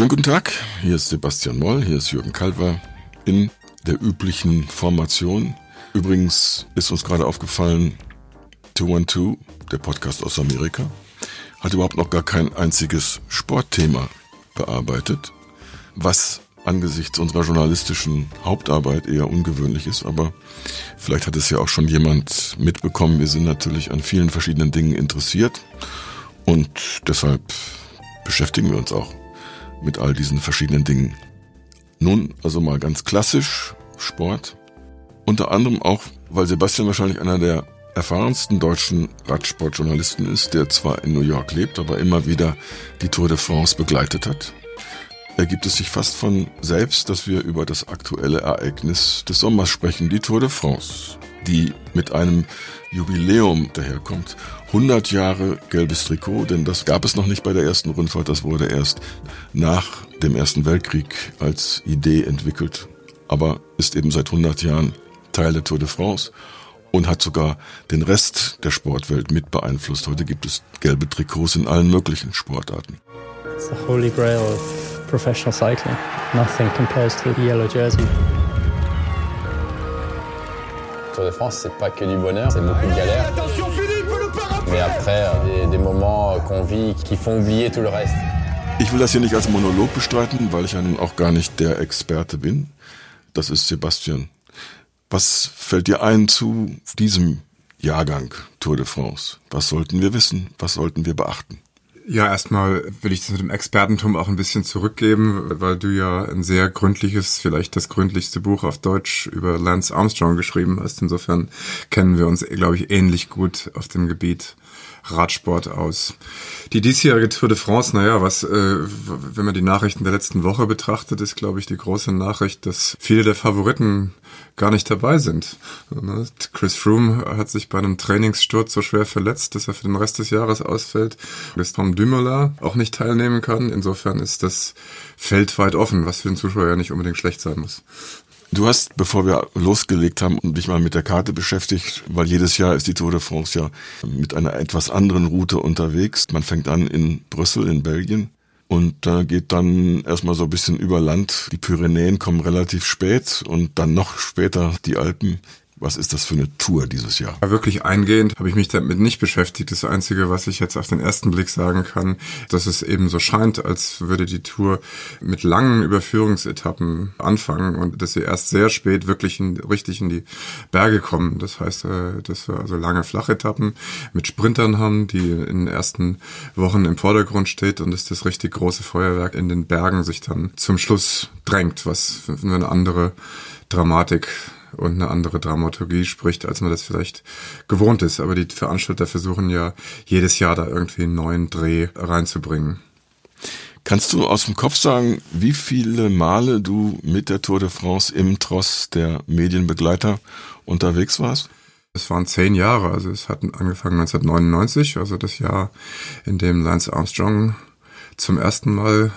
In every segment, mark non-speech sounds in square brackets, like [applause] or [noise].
Schönen guten Tag, hier ist Sebastian Moll, hier ist Jürgen Kalver in der üblichen Formation. Übrigens ist uns gerade aufgefallen, 212, der Podcast aus Amerika, hat überhaupt noch gar kein einziges Sportthema bearbeitet, was angesichts unserer journalistischen Hauptarbeit eher ungewöhnlich ist, aber vielleicht hat es ja auch schon jemand mitbekommen. Wir sind natürlich an vielen verschiedenen Dingen interessiert und deshalb beschäftigen wir uns auch mit all diesen verschiedenen Dingen. Nun, also mal ganz klassisch Sport. Unter anderem auch, weil Sebastian wahrscheinlich einer der erfahrensten deutschen Radsportjournalisten ist, der zwar in New York lebt, aber immer wieder die Tour de France begleitet hat. Ergibt es sich fast von selbst, dass wir über das aktuelle Ereignis des Sommers sprechen, die Tour de France, die mit einem Jubiläum daherkommt. 100 Jahre gelbes Trikot, denn das gab es noch nicht bei der ersten Rundfahrt, das wurde erst nach dem Ersten Weltkrieg als Idee entwickelt, aber ist eben seit 100 Jahren Teil der Tour de France und hat sogar den Rest der Sportwelt mit beeinflusst. Heute gibt es gelbe Trikots in allen möglichen Sportarten. It's the holy grail of professional cycling. Nothing compares to the yellow jersey. Tour de France, c'est pas que du bonheur, c'est beaucoup de galères. Mais après, euh, des, des moments qu'on vit qui font oublier tout le reste. Ich will das hier nicht als Monolog bestreiten, weil ich ja nun auch gar nicht der Experte bin. Das ist Sebastian. Was fällt dir ein zu diesem Jahrgang Tour de France? Was sollten wir wissen? Was sollten wir beachten? Ja, erstmal will ich das mit dem Expertentum auch ein bisschen zurückgeben, weil du ja ein sehr gründliches, vielleicht das gründlichste Buch auf Deutsch über Lance Armstrong geschrieben hast. Insofern kennen wir uns, glaube ich, ähnlich gut auf dem Gebiet Radsport aus. Die diesjährige Tour de France, naja, was, äh, wenn man die Nachrichten der letzten Woche betrachtet, ist, glaube ich, die große Nachricht, dass viele der Favoriten gar nicht dabei sind. Ne? Chris Froome hat sich bei einem Trainingssturz so schwer verletzt, dass er für den Rest des Jahres ausfällt. Dass Tom Dumoulin auch nicht teilnehmen kann. Insofern ist das Feld weit offen, was für den Zuschauer ja nicht unbedingt schlecht sein muss. Du hast, bevor wir losgelegt haben, dich mal mit der Karte beschäftigt, weil jedes Jahr ist die Tour de France ja mit einer etwas anderen Route unterwegs. Man fängt an in Brüssel, in Belgien. Und da geht dann erstmal so ein bisschen über Land. Die Pyrenäen kommen relativ spät und dann noch später die Alpen. Was ist das für eine Tour dieses Jahr? Ja, wirklich eingehend habe ich mich damit nicht beschäftigt. Das Einzige, was ich jetzt auf den ersten Blick sagen kann, dass es eben so scheint, als würde die Tour mit langen Überführungsetappen anfangen und dass sie erst sehr spät wirklich in, richtig in die Berge kommen. Das heißt, äh, dass wir also lange Flachetappen mit Sprintern haben, die in den ersten Wochen im Vordergrund steht und dass das richtig große Feuerwerk in den Bergen sich dann zum Schluss drängt, was eine andere Dramatik und eine andere Dramaturgie spricht, als man das vielleicht gewohnt ist. Aber die Veranstalter versuchen ja jedes Jahr da irgendwie einen neuen Dreh reinzubringen. Kannst du aus dem Kopf sagen, wie viele Male du mit der Tour de France im Tross der Medienbegleiter unterwegs warst? Es waren zehn Jahre, also es hat angefangen 1999, also das Jahr, in dem Lance Armstrong zum ersten Mal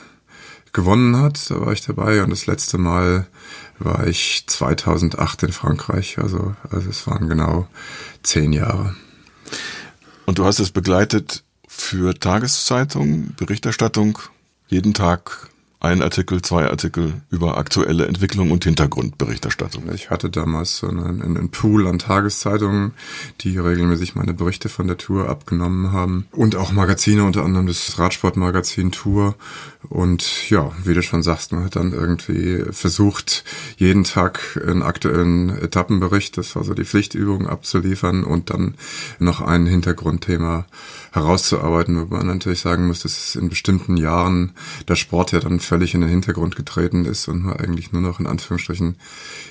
gewonnen hat. Da war ich dabei und das letzte Mal war ich 2008 in Frankreich. Also, also es waren genau zehn Jahre. Und du hast es begleitet für Tageszeitungen, Berichterstattung, jeden Tag ein Artikel, zwei Artikel über aktuelle Entwicklung und Hintergrundberichterstattung. Ich hatte damals so einen, einen Pool an Tageszeitungen, die regelmäßig meine Berichte von der Tour abgenommen haben. Und auch Magazine, unter anderem das Radsportmagazin Tour. Und ja, wie du schon sagst, man hat dann irgendwie versucht, jeden Tag einen aktuellen Etappenbericht, das war so die Pflichtübung, abzuliefern und dann noch ein Hintergrundthema herauszuarbeiten, wo man natürlich sagen muss, dass in bestimmten Jahren der Sport ja dann völlig in den Hintergrund getreten ist und man eigentlich nur noch in Anführungsstrichen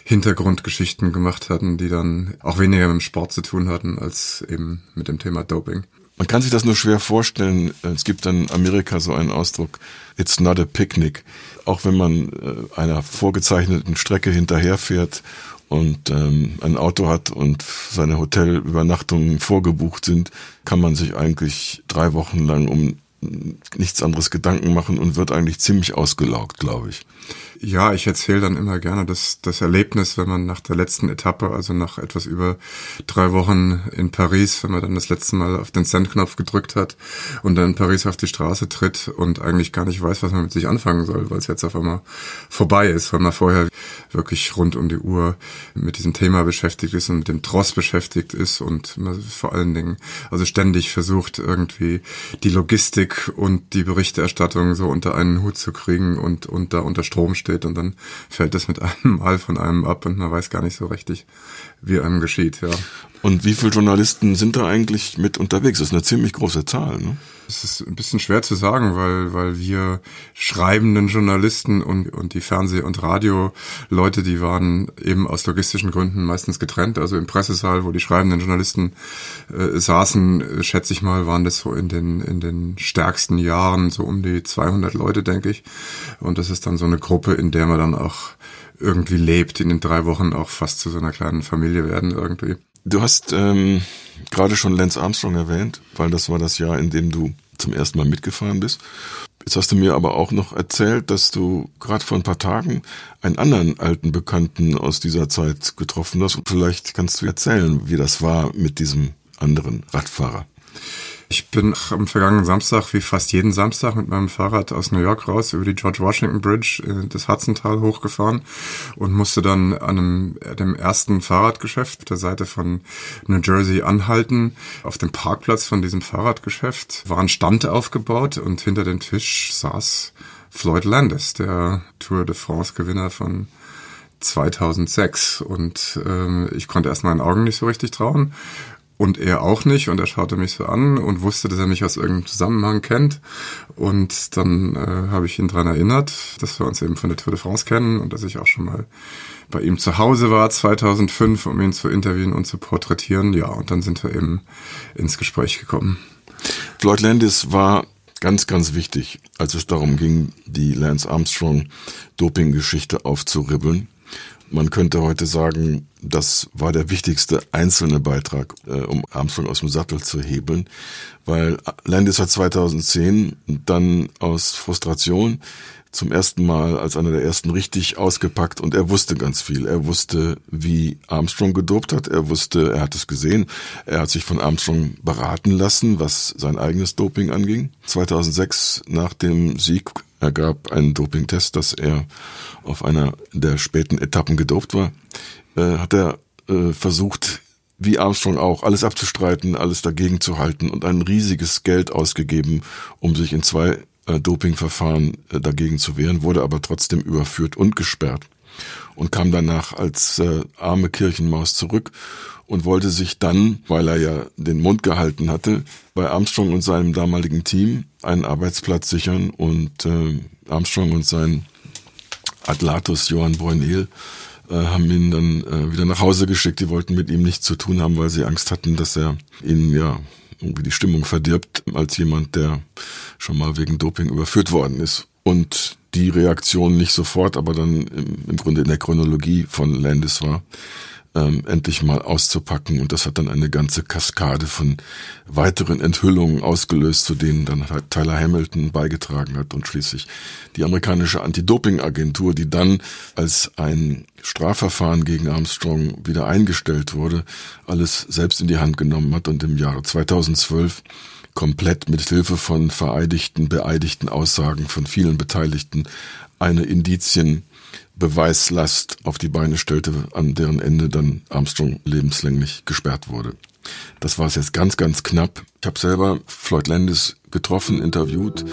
Hintergrundgeschichten gemacht hatten, die dann auch weniger mit dem Sport zu tun hatten als eben mit dem Thema Doping. Man kann sich das nur schwer vorstellen. Es gibt in Amerika so einen Ausdruck, it's not a picnic. Auch wenn man äh, einer vorgezeichneten Strecke hinterherfährt und ähm, ein Auto hat und seine Hotelübernachtungen vorgebucht sind, kann man sich eigentlich drei Wochen lang um nichts anderes Gedanken machen und wird eigentlich ziemlich ausgelaugt, glaube ich. Ja, ich erzähle dann immer gerne das, das Erlebnis, wenn man nach der letzten Etappe, also nach etwas über drei Wochen in Paris, wenn man dann das letzte Mal auf den Sendknopf gedrückt hat und dann in Paris auf die Straße tritt und eigentlich gar nicht weiß, was man mit sich anfangen soll, weil es jetzt auf einmal vorbei ist, weil man vorher wirklich rund um die Uhr mit diesem Thema beschäftigt ist und mit dem Tross beschäftigt ist und man vor allen Dingen also ständig versucht, irgendwie die Logistik und die Berichterstattung so unter einen Hut zu kriegen und, und da unter Strom steht steht und dann fällt das mit einem [laughs] Mal von einem ab und man weiß gar nicht so richtig, wie einem geschieht, ja. Und wie viele Journalisten sind da eigentlich mit unterwegs? Das ist eine ziemlich große Zahl, ne? Es ist ein bisschen schwer zu sagen, weil, weil wir schreibenden Journalisten und, und die Fernseh- und Radio-Leute, die waren eben aus logistischen Gründen meistens getrennt. Also im Pressesaal, wo die schreibenden Journalisten äh, saßen, schätze ich mal, waren das so in den, in den stärksten Jahren so um die 200 Leute, denke ich. Und das ist dann so eine Gruppe, in der man dann auch irgendwie lebt, in den drei Wochen auch fast zu so einer kleinen Familie werden irgendwie. Du hast ähm, gerade schon Lance Armstrong erwähnt, weil das war das Jahr, in dem du zum ersten Mal mitgefahren bist. Jetzt hast du mir aber auch noch erzählt, dass du gerade vor ein paar Tagen einen anderen alten Bekannten aus dieser Zeit getroffen hast. Vielleicht kannst du erzählen, wie das war mit diesem anderen Radfahrer. Ich bin am vergangenen Samstag, wie fast jeden Samstag, mit meinem Fahrrad aus New York raus über die George Washington Bridge in das Hudsontal hochgefahren und musste dann an einem, dem ersten Fahrradgeschäft der Seite von New Jersey anhalten. Auf dem Parkplatz von diesem Fahrradgeschäft war ein Stand aufgebaut und hinter dem Tisch saß Floyd Landis, der Tour de France Gewinner von 2006 und ähm, ich konnte erst meinen Augen nicht so richtig trauen und er auch nicht und er schaute mich so an und wusste, dass er mich aus irgendeinem Zusammenhang kennt und dann äh, habe ich ihn dran erinnert, dass wir uns eben von der Tour de France kennen und dass ich auch schon mal bei ihm zu Hause war 2005, um ihn zu interviewen und zu porträtieren. Ja, und dann sind wir eben ins Gespräch gekommen. Floyd Landis war ganz, ganz wichtig, als es darum ging, die Lance Armstrong Doping-Geschichte aufzuribbeln. Man könnte heute sagen, das war der wichtigste einzelne Beitrag, äh, um Armstrong aus dem Sattel zu hebeln, weil Landis hat 2010 dann aus Frustration zum ersten Mal als einer der ersten richtig ausgepackt und er wusste ganz viel. Er wusste, wie Armstrong gedopt hat. Er wusste, er hat es gesehen. Er hat sich von Armstrong beraten lassen, was sein eigenes Doping anging. 2006 nach dem Sieg er gab einen Dopingtest, dass er auf einer der späten Etappen gedopt war. Äh, hat er äh, versucht, wie Armstrong auch, alles abzustreiten, alles dagegen zu halten und ein riesiges Geld ausgegeben, um sich in zwei äh, Dopingverfahren äh, dagegen zu wehren, wurde aber trotzdem überführt und gesperrt und kam danach als äh, arme Kirchenmaus zurück und wollte sich dann, weil er ja den Mund gehalten hatte, bei Armstrong und seinem damaligen Team einen Arbeitsplatz sichern und äh, Armstrong und sein Atlatus Johann Brunel äh, haben ihn dann äh, wieder nach Hause geschickt. Die wollten mit ihm nichts zu tun haben, weil sie Angst hatten, dass er ihnen ja irgendwie die Stimmung verdirbt, als jemand, der schon mal wegen Doping überführt worden ist. Und die Reaktion nicht sofort, aber dann im, im Grunde in der Chronologie von Landis war, ähm, endlich mal auszupacken. Und das hat dann eine ganze Kaskade von weiteren Enthüllungen ausgelöst, zu denen dann halt Tyler Hamilton beigetragen hat und schließlich die amerikanische Anti-Doping-Agentur, die dann als ein Strafverfahren gegen Armstrong wieder eingestellt wurde, alles selbst in die Hand genommen hat und im Jahre 2012 komplett mit Hilfe von vereidigten, beeidigten Aussagen von vielen Beteiligten eine Indizien Beweislast auf die Beine stellte, an deren Ende dann Armstrong lebenslänglich gesperrt wurde. Das war es jetzt ganz, ganz knapp. Ich habe selber Floyd Landis getroffen, interviewt.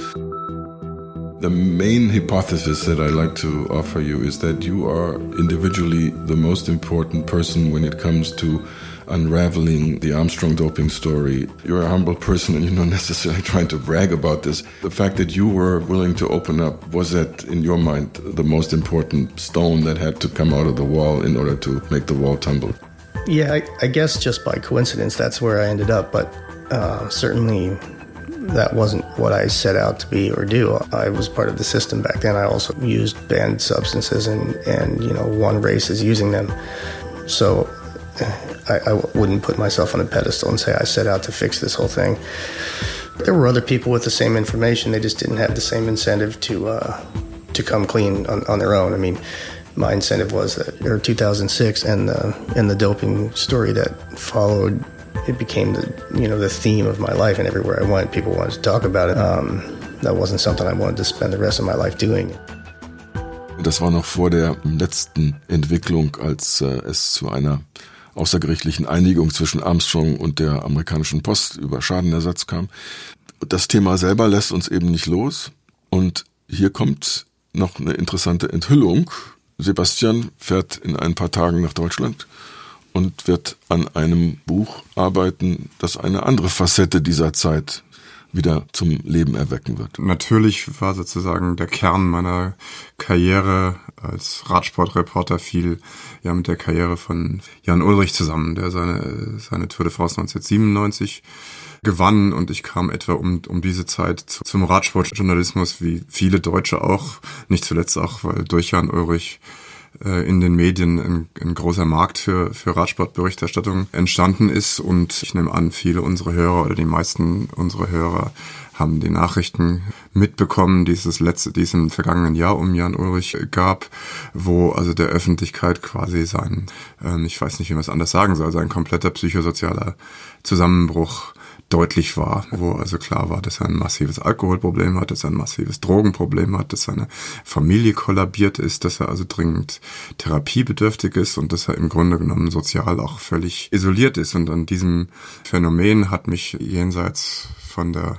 The main hypothesis that I like to offer you is that you are individually the most important person when it comes to unraveling the Armstrong doping story. You're a humble person and you're not [laughs] necessarily trying to brag about this. The fact that you were willing to open up, was that in your mind the most important stone that had to come out of the wall in order to make the wall tumble? Yeah, I, I guess just by coincidence that's where I ended up, but uh, certainly that wasn't what I set out to be or do. I was part of the system back then. I also used banned substances and, and you know, won races using them. So I, I wouldn't put myself on a pedestal and say I set out to fix this whole thing. There were other people with the same information. They just didn't have the same incentive to uh, to come clean on, on their own. I mean, my incentive was that, or 2006, and the and the doping story that followed, it became the you know the theme of my life, and everywhere I went, people wanted to talk about it. Um, that wasn't something I wanted to spend the rest of my life doing. Das war noch vor der letzten Entwicklung, als äh, es zu einer außergerichtlichen Einigung zwischen Armstrong und der amerikanischen Post über Schadenersatz kam. Das Thema selber lässt uns eben nicht los. Und hier kommt noch eine interessante Enthüllung. Sebastian fährt in ein paar Tagen nach Deutschland und wird an einem Buch arbeiten, das eine andere Facette dieser Zeit wieder zum Leben erwecken wird. Natürlich war sozusagen der Kern meiner Karriere als Radsportreporter viel ja mit der Karriere von Jan Ulrich zusammen, der seine, seine Tour de France 1997 gewann. Und ich kam etwa um, um diese Zeit zu, zum Radsportjournalismus, wie viele Deutsche auch, nicht zuletzt auch, weil durch Jan Ulrich äh, in den Medien ein, ein großer Markt für, für Radsportberichterstattung entstanden ist. Und ich nehme an, viele unserer Hörer oder die meisten unserer Hörer haben die Nachrichten mitbekommen, die es letzte, die es im vergangenen Jahr um Jan Ulrich gab, wo also der Öffentlichkeit quasi sein, ähm, ich weiß nicht, wie man es anders sagen soll, sein kompletter psychosozialer Zusammenbruch deutlich war, wo also klar war, dass er ein massives Alkoholproblem hat, dass er ein massives Drogenproblem hat, dass seine Familie kollabiert ist, dass er also dringend therapiebedürftig ist und dass er im Grunde genommen sozial auch völlig isoliert ist. Und an diesem Phänomen hat mich jenseits von der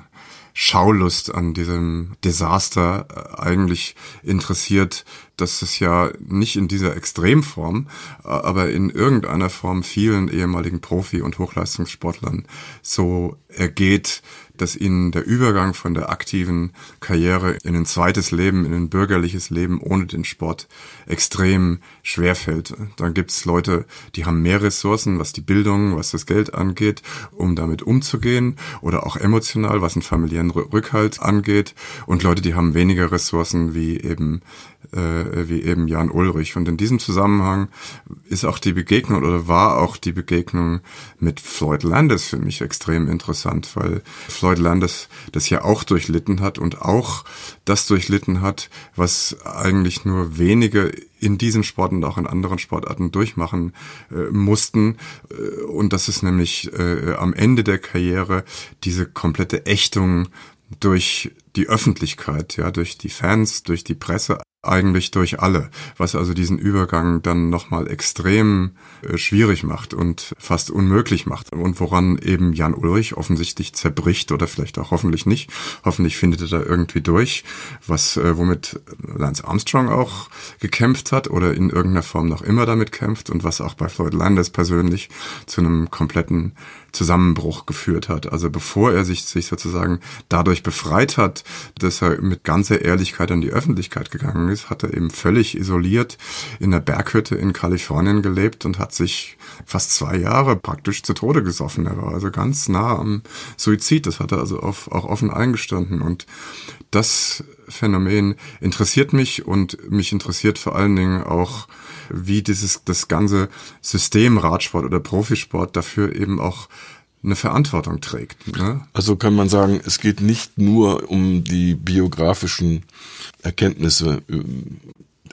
Schaulust an diesem Desaster äh, eigentlich interessiert, dass es ja nicht in dieser Extremform, äh, aber in irgendeiner Form vielen ehemaligen Profi- und Hochleistungssportlern so ergeht, dass ihnen der Übergang von der aktiven Karriere in ein zweites Leben, in ein bürgerliches Leben ohne den Sport extrem schwer fällt. Dann gibt es Leute, die haben mehr Ressourcen, was die Bildung, was das Geld angeht, um damit umzugehen oder auch emotional, was einen familiären Rückhalt angeht und Leute, die haben weniger Ressourcen wie eben äh, wie eben Jan Ulrich. Und in diesem Zusammenhang ist auch die Begegnung oder war auch die Begegnung mit Floyd Landis für mich extrem interessant, weil Floyd Landis das ja auch durchlitten hat und auch das durchlitten hat, was eigentlich nur wenige in diesem Sport und auch in anderen Sportarten durchmachen äh, mussten. Äh, und das ist nämlich äh, am Ende der Karriere diese komplette Ächtung durch die Öffentlichkeit, ja, durch die Fans, durch die Presse eigentlich durch alle, was also diesen Übergang dann nochmal extrem äh, schwierig macht und fast unmöglich macht und woran eben Jan Ulrich offensichtlich zerbricht oder vielleicht auch hoffentlich nicht. Hoffentlich findet er da irgendwie durch, was äh, womit Lance Armstrong auch gekämpft hat oder in irgendeiner Form noch immer damit kämpft und was auch bei Floyd Landis persönlich zu einem kompletten Zusammenbruch geführt hat. Also bevor er sich, sich sozusagen dadurch befreit hat, dass er mit ganzer Ehrlichkeit an die Öffentlichkeit gegangen ist, hat er eben völlig isoliert in der Berghütte in Kalifornien gelebt und hat sich fast zwei Jahre praktisch zu Tode gesoffen. Er war also ganz nah am Suizid. Das hat er also auch offen eingestanden. Und das Phänomen interessiert mich und mich interessiert vor allen Dingen auch, wie dieses, das ganze System Radsport oder Profisport dafür eben auch eine Verantwortung trägt. Ne? Also kann man sagen, es geht nicht nur um die biografischen Erkenntnisse äh,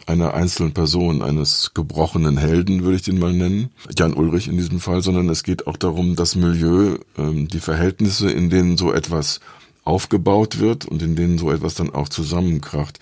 einer einzelnen Person, eines gebrochenen Helden, würde ich den mal nennen, Jan Ulrich in diesem Fall, sondern es geht auch darum, das Milieu, ähm, die Verhältnisse, in denen so etwas aufgebaut wird und in denen so etwas dann auch zusammenkracht,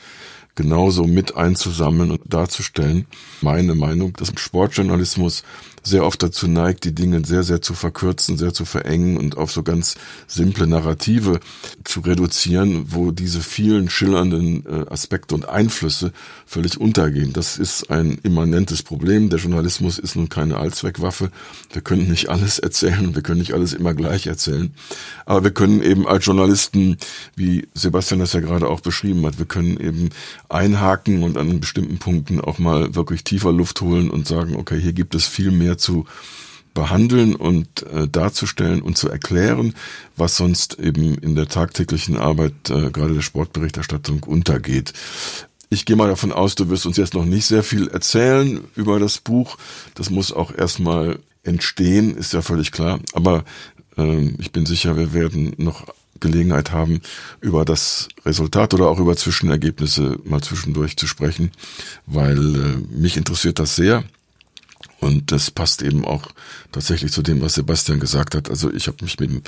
genauso mit einzusammeln und darzustellen. Meine Meinung, dass Sportjournalismus sehr oft dazu neigt, die Dinge sehr, sehr zu verkürzen, sehr zu verengen und auf so ganz simple Narrative zu reduzieren, wo diese vielen schillernden äh, Aspekte und Einflüsse völlig untergehen. Das ist ein immanentes Problem. Der Journalismus ist nun keine Allzweckwaffe. Wir können nicht alles erzählen, wir können nicht alles immer gleich erzählen. Aber wir können eben als Journalisten, wie Sebastian das ja gerade auch beschrieben hat, wir können eben einhaken und an bestimmten Punkten auch mal wirklich tiefer Luft holen und sagen, okay, hier gibt es viel mehr zu behandeln und äh, darzustellen und zu erklären, was sonst eben in der tagtäglichen Arbeit äh, gerade der Sportberichterstattung untergeht. Ich gehe mal davon aus, du wirst uns jetzt noch nicht sehr viel erzählen über das Buch. Das muss auch erstmal entstehen, ist ja völlig klar. Aber äh, ich bin sicher, wir werden noch Gelegenheit haben, über das Resultat oder auch über Zwischenergebnisse mal zwischendurch zu sprechen, weil äh, mich interessiert das sehr. Und das passt eben auch tatsächlich zu dem, was Sebastian gesagt hat. Also ich habe mich mit dem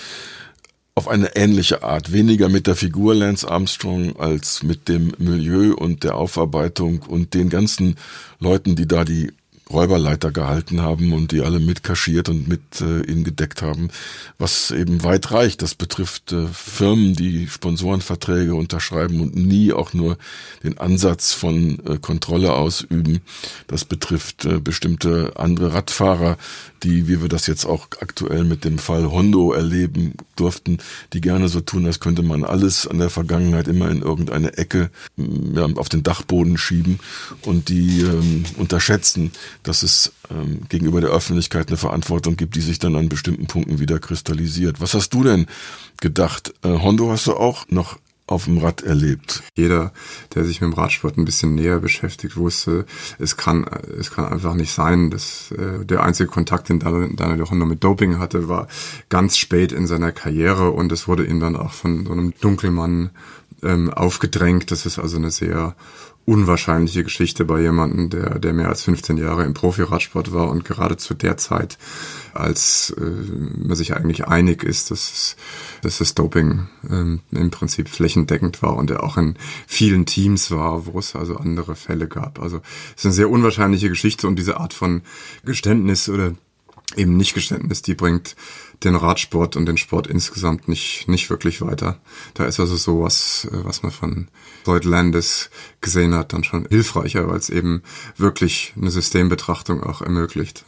auf eine ähnliche Art, weniger mit der Figur Lance Armstrong als mit dem Milieu und der Aufarbeitung und den ganzen Leuten, die da die Räuberleiter gehalten haben und die alle mitkaschiert und mit äh, ihnen gedeckt haben, was eben weit reicht. Das betrifft äh, Firmen, die Sponsorenverträge unterschreiben und nie auch nur den Ansatz von äh, Kontrolle ausüben. Das betrifft äh, bestimmte andere Radfahrer, die, wie wir das jetzt auch aktuell mit dem Fall Hondo erleben durften, die gerne so tun, als könnte man alles an der Vergangenheit immer in irgendeine Ecke ja, auf den Dachboden schieben und die ähm, unterschätzen, dass es ähm, gegenüber der Öffentlichkeit eine Verantwortung gibt, die sich dann an bestimmten Punkten wieder kristallisiert. Was hast du denn gedacht? Äh, Hondo hast du auch noch auf dem Rad erlebt. Jeder, der sich mit dem Radsport ein bisschen näher beschäftigt, wusste, es kann, es kann einfach nicht sein, dass äh, der einzige Kontakt, den Daniel Hondo mit Doping hatte, war ganz spät in seiner Karriere und es wurde ihm dann auch von so einem Dunkelmann ähm, aufgedrängt. Das ist also eine sehr unwahrscheinliche Geschichte bei jemandem, der, der mehr als 15 Jahre im Profi-Radsport war und gerade zu der Zeit, als äh, man sich eigentlich einig ist, dass, es, dass das Doping ähm, im Prinzip flächendeckend war und er auch in vielen Teams war, wo es also andere Fälle gab. Also es ist eine sehr unwahrscheinliche Geschichte und diese Art von Geständnis oder eben Nicht-Geständnis, die bringt den Radsport und den Sport insgesamt nicht, nicht wirklich weiter. Da ist also sowas, äh, was man von Lloyd Landis gesehen hat, dann schon hilfreicher, weil es eben wirklich eine Systembetrachtung auch ermöglicht.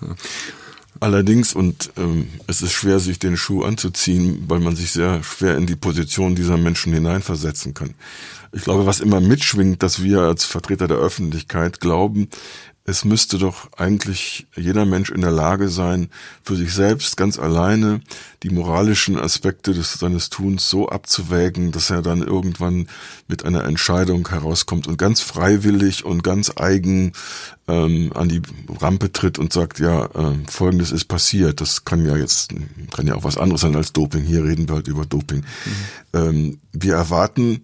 Allerdings, und ähm, es ist schwer, sich den Schuh anzuziehen, weil man sich sehr schwer in die Position dieser Menschen hineinversetzen kann. Ich glaube, was immer mitschwingt, dass wir als Vertreter der Öffentlichkeit glauben, es müsste doch eigentlich jeder Mensch in der Lage sein, für sich selbst ganz alleine die moralischen Aspekte des, seines Tuns so abzuwägen, dass er dann irgendwann mit einer Entscheidung herauskommt und ganz freiwillig und ganz eigen ähm, an die Rampe tritt und sagt, ja, äh, folgendes ist passiert. Das kann ja jetzt, kann ja auch was anderes sein als Doping. Hier reden wir halt über Doping. Mhm. Ähm, wir erwarten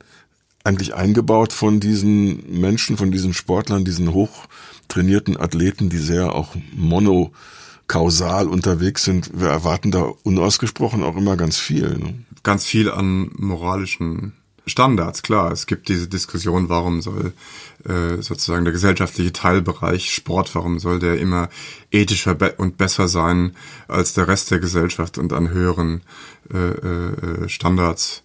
eigentlich eingebaut von diesen Menschen, von diesen Sportlern, diesen hoch trainierten Athleten, die sehr auch monokausal unterwegs sind. Wir erwarten da unausgesprochen auch immer ganz viel. Ne? Ganz viel an moralischen Standards, klar. Es gibt diese Diskussion, warum soll äh, sozusagen der gesellschaftliche Teilbereich Sport, warum soll der immer ethischer und besser sein als der Rest der Gesellschaft und an höheren äh, äh, Standards äh,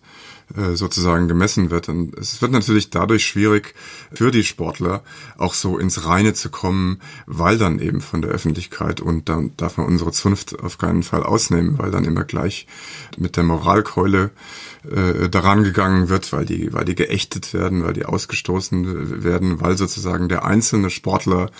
sozusagen gemessen wird. Und es wird natürlich dadurch schwierig für die Sportler auch so ins Reine zu kommen, weil dann eben von der Öffentlichkeit und dann darf man unsere Zunft auf keinen Fall ausnehmen, weil dann immer gleich mit der Moralkeule äh, daran gegangen wird, weil die, weil die geächtet werden, weil die ausgestoßen werden, weil sozusagen der einzelne Sportler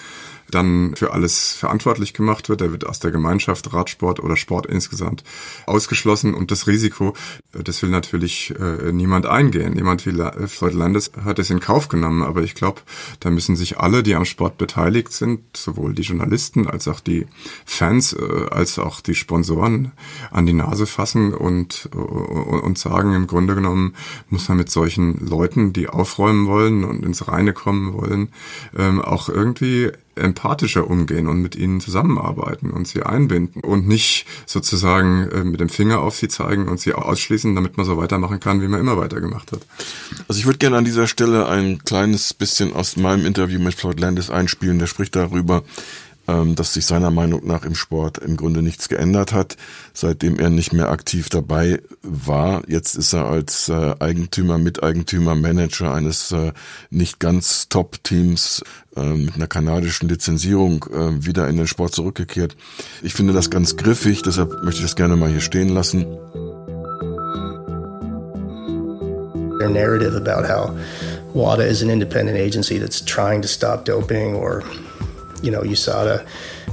dann für alles verantwortlich gemacht wird. Er wird aus der Gemeinschaft Radsport oder Sport insgesamt ausgeschlossen und das Risiko, äh, das will natürlich äh, niemand eingehen. Niemand wie äh, Floyd Landis hat es in Kauf genommen, aber ich glaube, da müssen sich alle, die am Sport beteiligt sind, sowohl die Journalisten als auch die Fans, äh, als auch die Sponsoren an die Nase fassen und, und, und sagen, im Grunde genommen muss man mit solchen Leuten, die aufräumen wollen und ins Reine kommen wollen, ähm, auch irgendwie empathischer umgehen und mit ihnen zusammenarbeiten und sie einbinden und nicht sozusagen äh, mit dem Finger auf sie zeigen und sie ausschließen, damit man so weitermachen kann, wie man immer weitergemacht hat. Also ich würde gerne an dieser Stelle ein kleines bisschen aus meinem Interview mit Floyd Landis einspielen. Der spricht darüber, dass sich seiner Meinung nach im Sport im Grunde nichts geändert hat, seitdem er nicht mehr aktiv dabei war. Jetzt ist er als äh, Eigentümer, Miteigentümer, Manager eines äh, nicht ganz Top-Teams äh, mit einer kanadischen Lizenzierung wieder in den Sport zurückgekehrt. Ich finde das ganz griffig, deshalb möchte ich das gerne mal hier stehen lassen. Their narrative about how WADA is an independent agency that's trying to stop doping or you know, USADA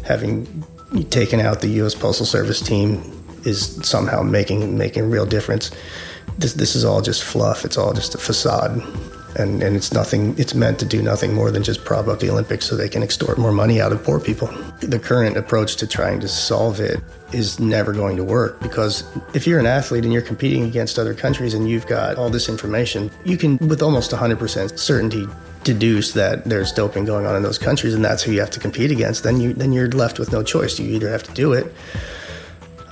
having taken out the U.S. Postal Service team is somehow making making real difference. This this is all just fluff. It's all just a facade. And, and it's nothing, it's meant to do nothing more than just prop up the Olympics so they can extort more money out of poor people. The current approach to trying to solve it is never going to work because if you're an athlete and you're competing against other countries and you've got all this information, you can, with almost 100% certainty, deduce that there's doping going on in those countries and that's who you have to compete against. Then you then you're left with no choice. You either have to do it.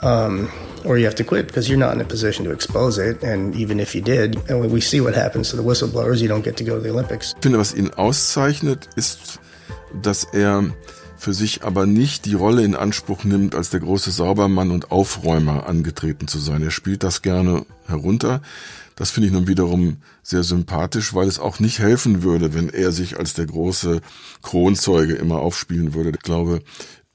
Um, or you have to quit because you're not in a position to expose it. And even if you did, and we see what happens to the whistleblowers, you don't get to go to the Olympics. Ich finde, was ihn auszeichnet, ist, dass er für sich aber nicht die Rolle in Anspruch nimmt, als der große Saubermann und Aufräumer angetreten zu sein. Er spielt das gerne herunter. Das finde ich nun wiederum sehr sympathisch, weil es auch nicht helfen würde, wenn er sich als der große Kronzeuge immer aufspielen würde. Ich glaube,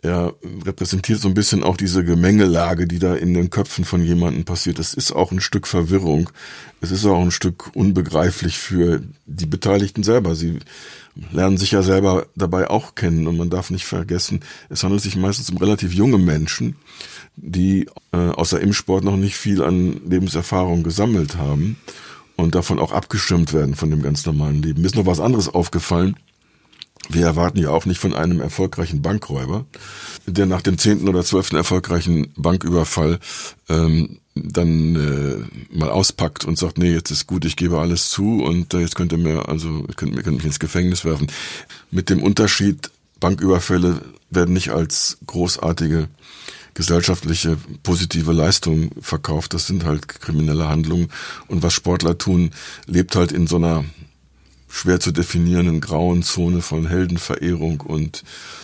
er repräsentiert so ein bisschen auch diese Gemengelage, die da in den Köpfen von jemandem passiert. Es ist auch ein Stück Verwirrung. Es ist auch ein Stück unbegreiflich für die Beteiligten selber. Sie lernen sich ja selber dabei auch kennen und man darf nicht vergessen, es handelt sich meistens um relativ junge Menschen, die äh, außer im Sport noch nicht viel an Lebenserfahrung gesammelt haben und davon auch abgestimmt werden von dem ganz normalen Leben. Mir ist noch was anderes aufgefallen. Wir erwarten ja auch nicht von einem erfolgreichen Bankräuber, der nach dem zehnten oder zwölften erfolgreichen Banküberfall ähm, dann äh, mal auspackt und sagt, nee, jetzt ist gut, ich gebe alles zu und äh, jetzt könnt ihr mir, also könnt, könnt mich ins Gefängnis werfen. Mit dem Unterschied, Banküberfälle werden nicht als großartige gesellschaftliche positive Leistungen verkauft. Das sind halt kriminelle Handlungen. Und was Sportler tun, lebt halt in so einer schwer zu definierenden grauen Zone von Heldenverehrung und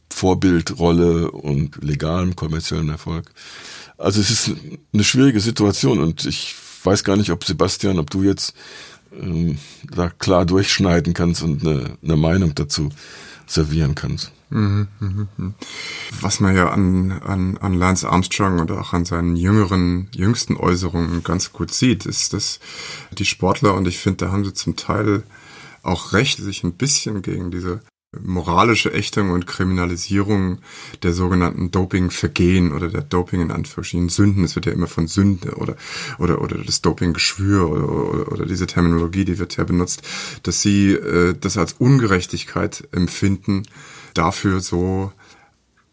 Vorbildrolle und legalem kommerziellen Erfolg. Also es ist eine schwierige Situation und ich weiß gar nicht, ob Sebastian, ob du jetzt ähm, da klar durchschneiden kannst und eine, eine Meinung dazu servieren kannst. Was man ja an, an, an Lance Armstrong und auch an seinen jüngeren, jüngsten Äußerungen ganz gut sieht, ist, dass die Sportler, und ich finde, da haben sie zum Teil auch recht, sich ein bisschen gegen diese moralische Ächtung und Kriminalisierung der sogenannten Doping-Vergehen oder der Doping in Anführungsstrichen Sünden. Es wird ja immer von Sünde oder oder oder das Doping-Geschwür oder, oder, oder diese Terminologie, die wird ja benutzt, dass sie äh, das als Ungerechtigkeit empfinden, dafür so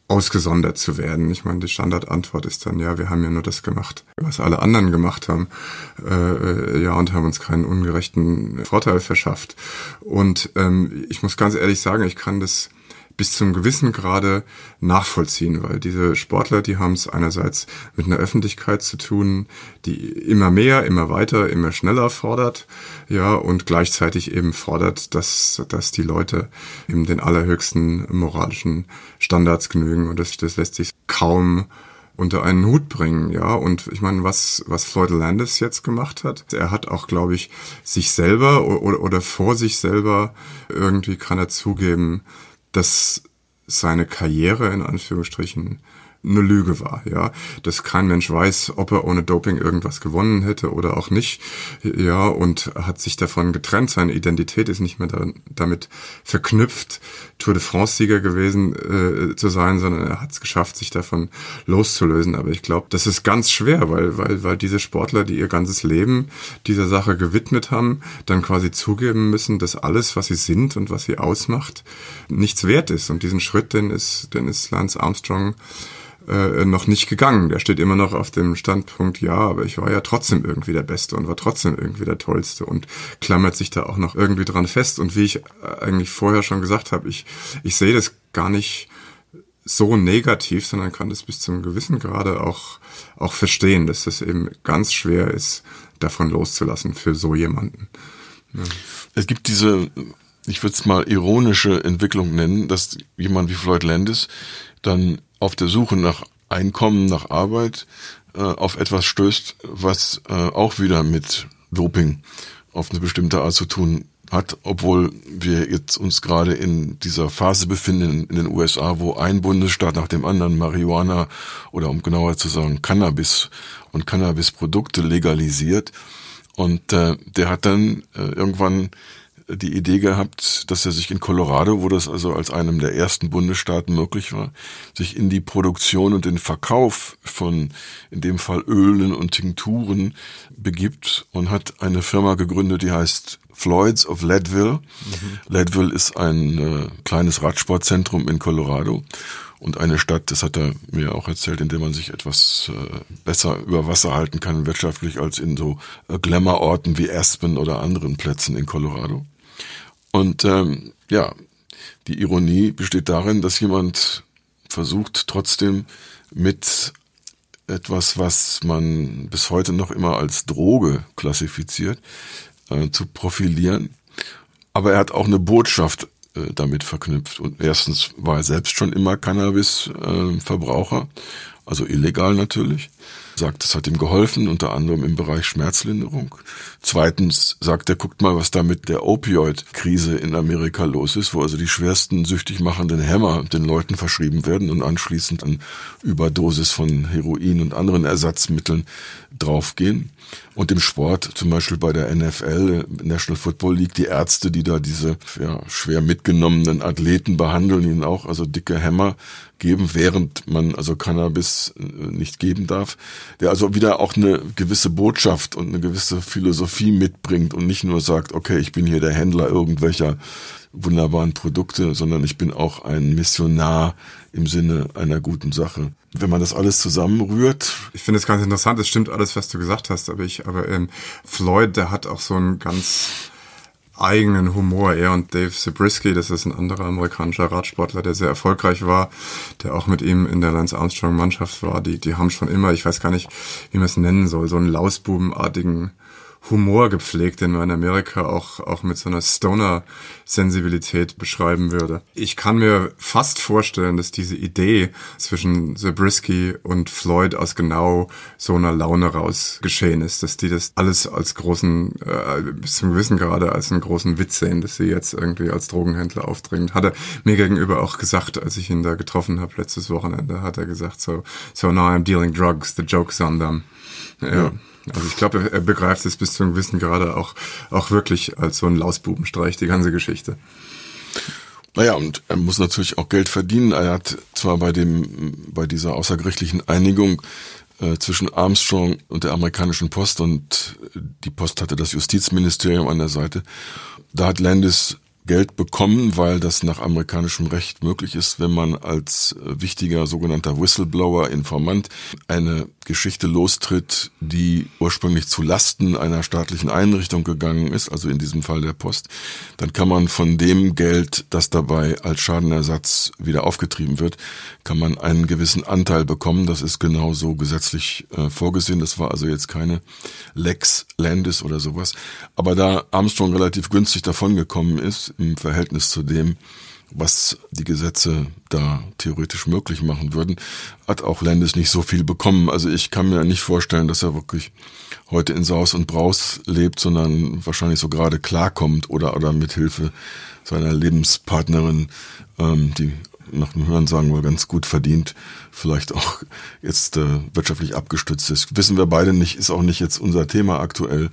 ausgesondert zu werden. Ich meine, die Standardantwort ist dann, ja, wir haben ja nur das gemacht, was alle anderen gemacht haben, äh, ja, und haben uns keinen ungerechten Vorteil verschafft. Und ähm, ich muss ganz ehrlich sagen, ich kann das bis zum gewissen Grade nachvollziehen, weil diese Sportler, die haben es einerseits mit einer Öffentlichkeit zu tun, die immer mehr, immer weiter, immer schneller fordert, ja, und gleichzeitig eben fordert, dass, dass die Leute eben den allerhöchsten moralischen Standards genügen und das, das lässt sich kaum unter einen Hut bringen, ja. Und ich meine, was, was Floyd Landis jetzt gemacht hat, er hat auch, glaube ich, sich selber oder, oder vor sich selber irgendwie kann er zugeben, dass seine Karriere in Anführungsstrichen eine Lüge war, ja, dass kein Mensch weiß, ob er ohne Doping irgendwas gewonnen hätte oder auch nicht, ja, und hat sich davon getrennt. Seine Identität ist nicht mehr da, damit verknüpft, Tour de France-Sieger gewesen äh, zu sein, sondern er hat es geschafft, sich davon loszulösen. Aber ich glaube, das ist ganz schwer, weil, weil, weil diese Sportler, die ihr ganzes Leben dieser Sache gewidmet haben, dann quasi zugeben müssen, dass alles, was sie sind und was sie ausmacht, nichts wert ist. Und diesen Schritt, den ist, den ist Lance Armstrong äh, noch nicht gegangen. Der steht immer noch auf dem Standpunkt, ja, aber ich war ja trotzdem irgendwie der Beste und war trotzdem irgendwie der Tollste und klammert sich da auch noch irgendwie dran fest. Und wie ich eigentlich vorher schon gesagt habe, ich, ich sehe das gar nicht so negativ, sondern kann das bis zum gewissen Grade auch, auch verstehen, dass es eben ganz schwer ist, davon loszulassen für so jemanden. Ja. Es gibt diese, ich würde es mal ironische Entwicklung nennen, dass jemand wie Floyd Landis dann auf der Suche nach Einkommen, nach Arbeit äh, auf etwas stößt, was äh, auch wieder mit Doping auf eine bestimmte Art zu tun hat, obwohl wir jetzt uns gerade in dieser Phase befinden in den USA, wo ein Bundesstaat nach dem anderen Marihuana oder um genauer zu sagen Cannabis und Cannabisprodukte legalisiert. Und äh, der hat dann äh, irgendwann die Idee gehabt, dass er sich in Colorado, wo das also als einem der ersten Bundesstaaten möglich war, sich in die Produktion und den Verkauf von, in dem Fall Ölen und Tinkturen begibt und hat eine Firma gegründet, die heißt Floyds of Leadville. Mhm. Leadville ist ein äh, kleines Radsportzentrum in Colorado und eine Stadt, das hat er mir auch erzählt, in der man sich etwas äh, besser über Wasser halten kann wirtschaftlich als in so äh, Glamour-Orten wie Aspen oder anderen Plätzen in Colorado. Und ähm, ja, die Ironie besteht darin, dass jemand versucht trotzdem mit etwas, was man bis heute noch immer als Droge klassifiziert, äh, zu profilieren. Aber er hat auch eine Botschaft äh, damit verknüpft. Und erstens war er selbst schon immer Cannabis-Verbraucher, äh, also illegal natürlich. Sagt, es hat ihm geholfen, unter anderem im Bereich Schmerzlinderung. Zweitens sagt er, guckt mal, was da mit der Opioid-Krise in Amerika los ist, wo also die schwersten süchtig machenden Hämmer den Leuten verschrieben werden und anschließend an Überdosis von Heroin und anderen Ersatzmitteln draufgehen. Und im Sport, zum Beispiel bei der NFL, National Football League, die Ärzte, die da diese ja, schwer mitgenommenen Athleten behandeln, ihnen auch also dicke Hämmer geben, während man also Cannabis äh, nicht geben darf, der also wieder auch eine gewisse Botschaft und eine gewisse Philosophie mitbringt und nicht nur sagt, okay, ich bin hier der Händler irgendwelcher wunderbaren Produkte, sondern ich bin auch ein Missionar im Sinne einer guten Sache. Wenn man das alles zusammenrührt. Ich finde es ganz interessant, es stimmt alles, was du gesagt hast, aber ich, aber ähm, Floyd, der hat auch so einen ganz eigenen Humor. Er und Dave Zabriskie, das ist ein anderer amerikanischer Radsportler, der sehr erfolgreich war, der auch mit ihm in der Lance Armstrong Mannschaft war. Die, die haben schon immer, ich weiß gar nicht, wie man es nennen soll, so einen Lausbubenartigen Humor gepflegt, den man in Amerika auch, auch mit so einer Stoner-Sensibilität beschreiben würde. Ich kann mir fast vorstellen, dass diese Idee zwischen Zabriskie und Floyd aus genau so einer Laune raus geschehen ist, dass die das alles als großen, äh, bis zum gewissen Grade als einen großen Witz sehen, dass sie jetzt irgendwie als Drogenhändler aufdringend. Hat er mir gegenüber auch gesagt, als ich ihn da getroffen habe letztes Wochenende, hat er gesagt, so, so now I'm dealing drugs, the joke's on them. Ja. Also ich glaube, er begreift es bis zu einem gewissen Grade auch, auch wirklich als so ein Lausbubenstreich, die ganze Geschichte. Naja, und er muss natürlich auch Geld verdienen. Er hat zwar bei dem, bei dieser außergerichtlichen Einigung äh, zwischen Armstrong und der amerikanischen Post und die Post hatte das Justizministerium an der Seite, da hat Landis Geld bekommen, weil das nach amerikanischem Recht möglich ist, wenn man als äh, wichtiger sogenannter Whistleblower, Informant, eine Geschichte lostritt, die ursprünglich zu Lasten einer staatlichen Einrichtung gegangen ist, also in diesem Fall der Post, dann kann man von dem Geld, das dabei als Schadenersatz wieder aufgetrieben wird, kann man einen gewissen Anteil bekommen. Das ist genauso gesetzlich äh, vorgesehen. Das war also jetzt keine Lex Landis oder sowas. Aber da Armstrong relativ günstig davongekommen ist, im Verhältnis zu dem, was die Gesetze da theoretisch möglich machen würden, hat auch Landis nicht so viel bekommen. Also ich kann mir nicht vorstellen, dass er wirklich heute in Saus und Braus lebt, sondern wahrscheinlich so gerade klarkommt oder, oder mit Hilfe seiner Lebenspartnerin, ähm, die nach dem Hören sagen wohl ganz gut verdient, vielleicht auch jetzt äh, wirtschaftlich abgestützt ist. Wissen wir beide nicht, ist auch nicht jetzt unser Thema aktuell.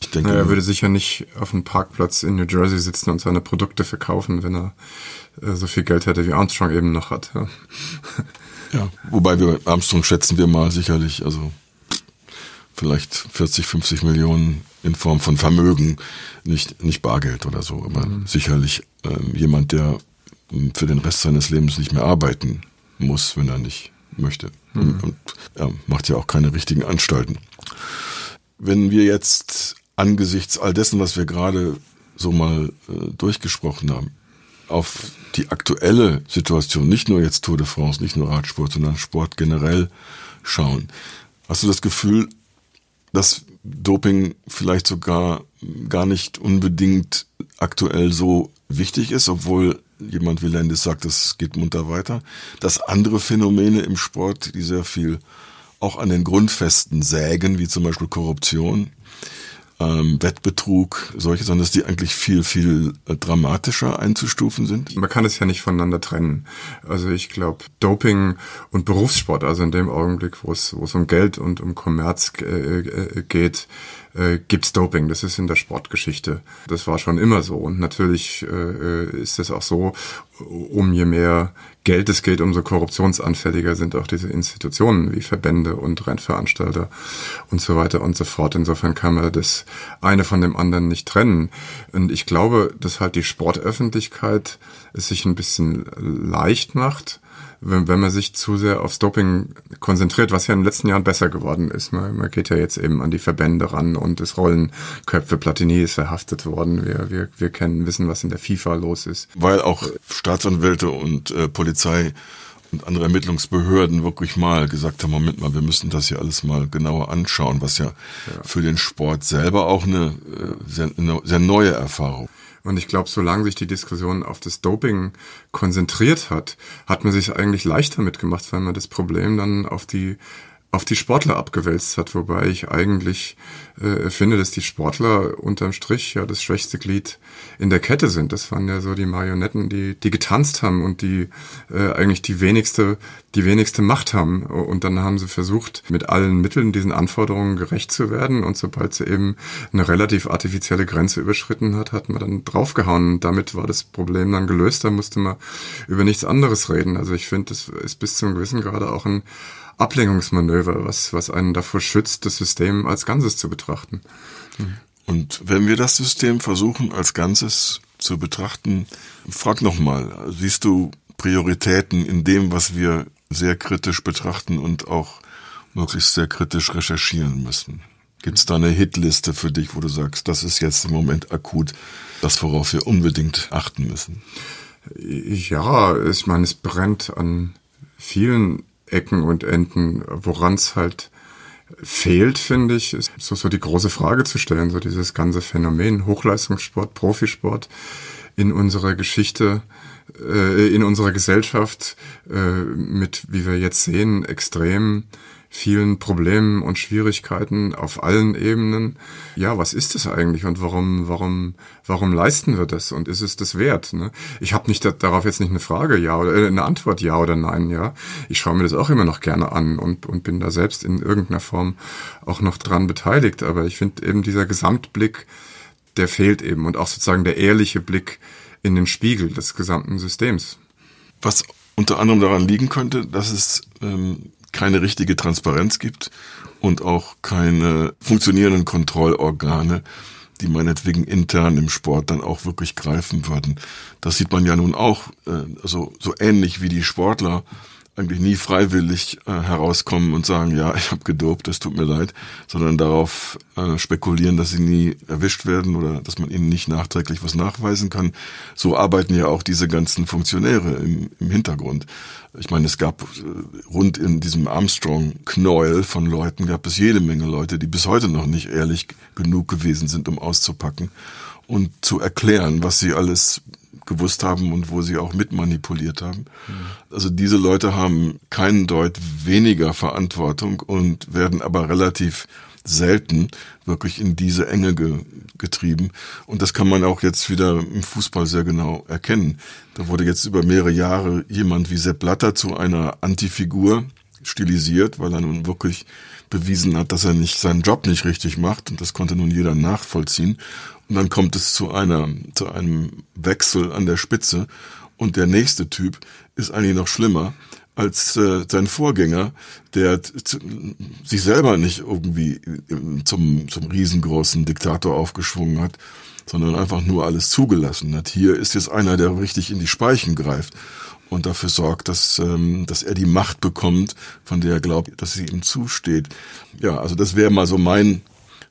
Ich denke, naja, er würde sicher nicht auf einem Parkplatz in New Jersey sitzen und seine Produkte verkaufen, wenn er äh, so viel Geld hätte, wie Armstrong eben noch hat. Ja. ja, wobei wir Armstrong schätzen wir mal sicherlich, also vielleicht 40, 50 Millionen in Form von Vermögen, nicht, nicht Bargeld oder so, aber mhm. sicherlich äh, jemand, der für den Rest seines Lebens nicht mehr arbeiten muss, wenn er nicht möchte. Mhm. Und, und er macht ja auch keine richtigen Anstalten. Wenn wir jetzt angesichts all dessen, was wir gerade so mal äh, durchgesprochen haben, auf die aktuelle Situation, nicht nur jetzt Tour de France, nicht nur Radsport, sondern Sport generell schauen. Hast du das Gefühl, dass Doping vielleicht sogar gar nicht unbedingt aktuell so wichtig ist, obwohl jemand wie Landis sagt, es geht munter weiter, dass andere Phänomene im Sport, die sehr viel auch an den Grundfesten sägen, wie zum Beispiel Korruption, ähm, Wettbetrug, solche, sondern dass die eigentlich viel, viel äh, dramatischer einzustufen sind? Man kann es ja nicht voneinander trennen. Also ich glaube, Doping und Berufssport, also in dem Augenblick, wo es, um Geld und um Kommerz äh, äh, geht, äh, gibt's Doping. Das ist in der Sportgeschichte. Das war schon immer so. Und natürlich äh, ist es auch so, um je mehr Geld es geht, umso korruptionsanfälliger sind auch diese Institutionen wie Verbände und Rennveranstalter und so weiter und so fort. Insofern kann man das eine von dem anderen nicht trennen. Und ich glaube, dass halt die Sportöffentlichkeit es sich ein bisschen leicht macht, wenn, wenn man sich zu sehr aufs Doping konzentriert, was ja in den letzten Jahren besser geworden ist. Man, man geht ja jetzt eben an die Verbände ran und es rollen Köpfe. Platini ist verhaftet worden. Wir, wir, wir kennen, wissen, was in der FIFA los ist. Weil auch Staatsanwälte und äh, Polizei und andere Ermittlungsbehörden wirklich mal gesagt haben, Moment mal, wir müssen das hier alles mal genauer anschauen, was ja, ja. für den Sport selber auch eine äh, sehr, eine sehr neue Erfahrung und ich glaube, solange sich die Diskussion auf das Doping konzentriert hat, hat man sich eigentlich leichter mitgemacht, weil man das Problem dann auf die auf die Sportler abgewälzt hat, wobei ich eigentlich äh, finde, dass die Sportler unterm Strich ja das schwächste Glied in der Kette sind. Das waren ja so die Marionetten, die die getanzt haben und die äh, eigentlich die wenigste die wenigste Macht haben. Und dann haben sie versucht, mit allen Mitteln diesen Anforderungen gerecht zu werden. Und sobald sie eben eine relativ artifizielle Grenze überschritten hat, hat man dann draufgehauen. Und damit war das Problem dann gelöst. Da musste man über nichts anderes reden. Also ich finde, das ist bis zum gewissen Grade auch ein Ablenkungsmanöver, was, was einen davor schützt, das System als Ganzes zu betrachten. Und wenn wir das System versuchen als Ganzes zu betrachten, frag nochmal, siehst du Prioritäten in dem, was wir sehr kritisch betrachten und auch möglichst sehr kritisch recherchieren müssen? Gibt es da eine Hitliste für dich, wo du sagst, das ist jetzt im Moment akut, das, worauf wir unbedingt achten müssen? Ja, ich meine, es brennt an vielen Ecken und Enden. Woran es halt fehlt, finde ich, ist so, so die große Frage zu stellen, so dieses ganze Phänomen Hochleistungssport, Profisport in unserer Geschichte, äh, in unserer Gesellschaft äh, mit, wie wir jetzt sehen, extrem vielen Problemen und Schwierigkeiten auf allen Ebenen. Ja, was ist es eigentlich und warum, warum, warum leisten wir das und ist es das wert? Ne? Ich habe nicht darauf jetzt nicht eine Frage, ja oder äh, eine Antwort, ja oder nein. Ja, ich schaue mir das auch immer noch gerne an und und bin da selbst in irgendeiner Form auch noch dran beteiligt. Aber ich finde eben dieser Gesamtblick, der fehlt eben und auch sozusagen der ehrliche Blick in den Spiegel des gesamten Systems. Was unter anderem daran liegen könnte, dass es ähm, keine richtige Transparenz gibt und auch keine funktionierenden Kontrollorgane, die meinetwegen intern im Sport dann auch wirklich greifen würden. Das sieht man ja nun auch äh, so, so ähnlich wie die Sportler eigentlich nie freiwillig äh, herauskommen und sagen, ja, ich habe gedopt, es tut mir leid, sondern darauf äh, spekulieren, dass sie nie erwischt werden oder dass man ihnen nicht nachträglich was nachweisen kann. So arbeiten ja auch diese ganzen Funktionäre im, im Hintergrund. Ich meine, es gab äh, rund in diesem Armstrong-Knäuel von Leuten, gab es jede Menge Leute, die bis heute noch nicht ehrlich genug gewesen sind, um auszupacken und zu erklären, was sie alles gewusst haben und wo sie auch mitmanipuliert haben. Also diese Leute haben keinen Deut weniger Verantwortung und werden aber relativ selten wirklich in diese Enge ge getrieben. Und das kann man auch jetzt wieder im Fußball sehr genau erkennen. Da wurde jetzt über mehrere Jahre jemand wie Sepp Blatter zu einer Antifigur stilisiert, weil er nun wirklich bewiesen hat, dass er nicht seinen Job nicht richtig macht. Und das konnte nun jeder nachvollziehen. Und dann kommt es zu einer, zu einem Wechsel an der Spitze. Und der nächste Typ ist eigentlich noch schlimmer als äh, sein Vorgänger, der sich selber nicht irgendwie zum, zum riesengroßen Diktator aufgeschwungen hat, sondern einfach nur alles zugelassen hat. Hier ist jetzt einer, der richtig in die Speichen greift und dafür sorgt, dass, ähm, dass er die Macht bekommt, von der er glaubt, dass sie ihm zusteht. Ja, also das wäre mal so mein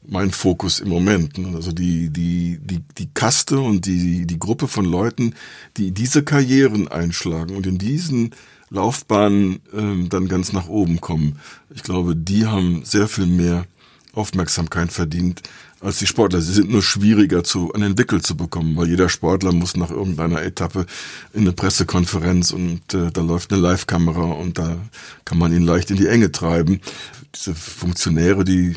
mein Fokus im Moment. Ne? Also die, die, die, die Kaste und die, die Gruppe von Leuten, die diese Karrieren einschlagen und in diesen Laufbahnen ähm, dann ganz nach oben kommen. Ich glaube, die haben sehr viel mehr Aufmerksamkeit verdient als die Sportler. Sie sind nur schwieriger zu, an den Wickel zu bekommen, weil jeder Sportler muss nach irgendeiner Etappe in eine Pressekonferenz und äh, da läuft eine Live-Kamera und da kann man ihn leicht in die Enge treiben. Diese Funktionäre, die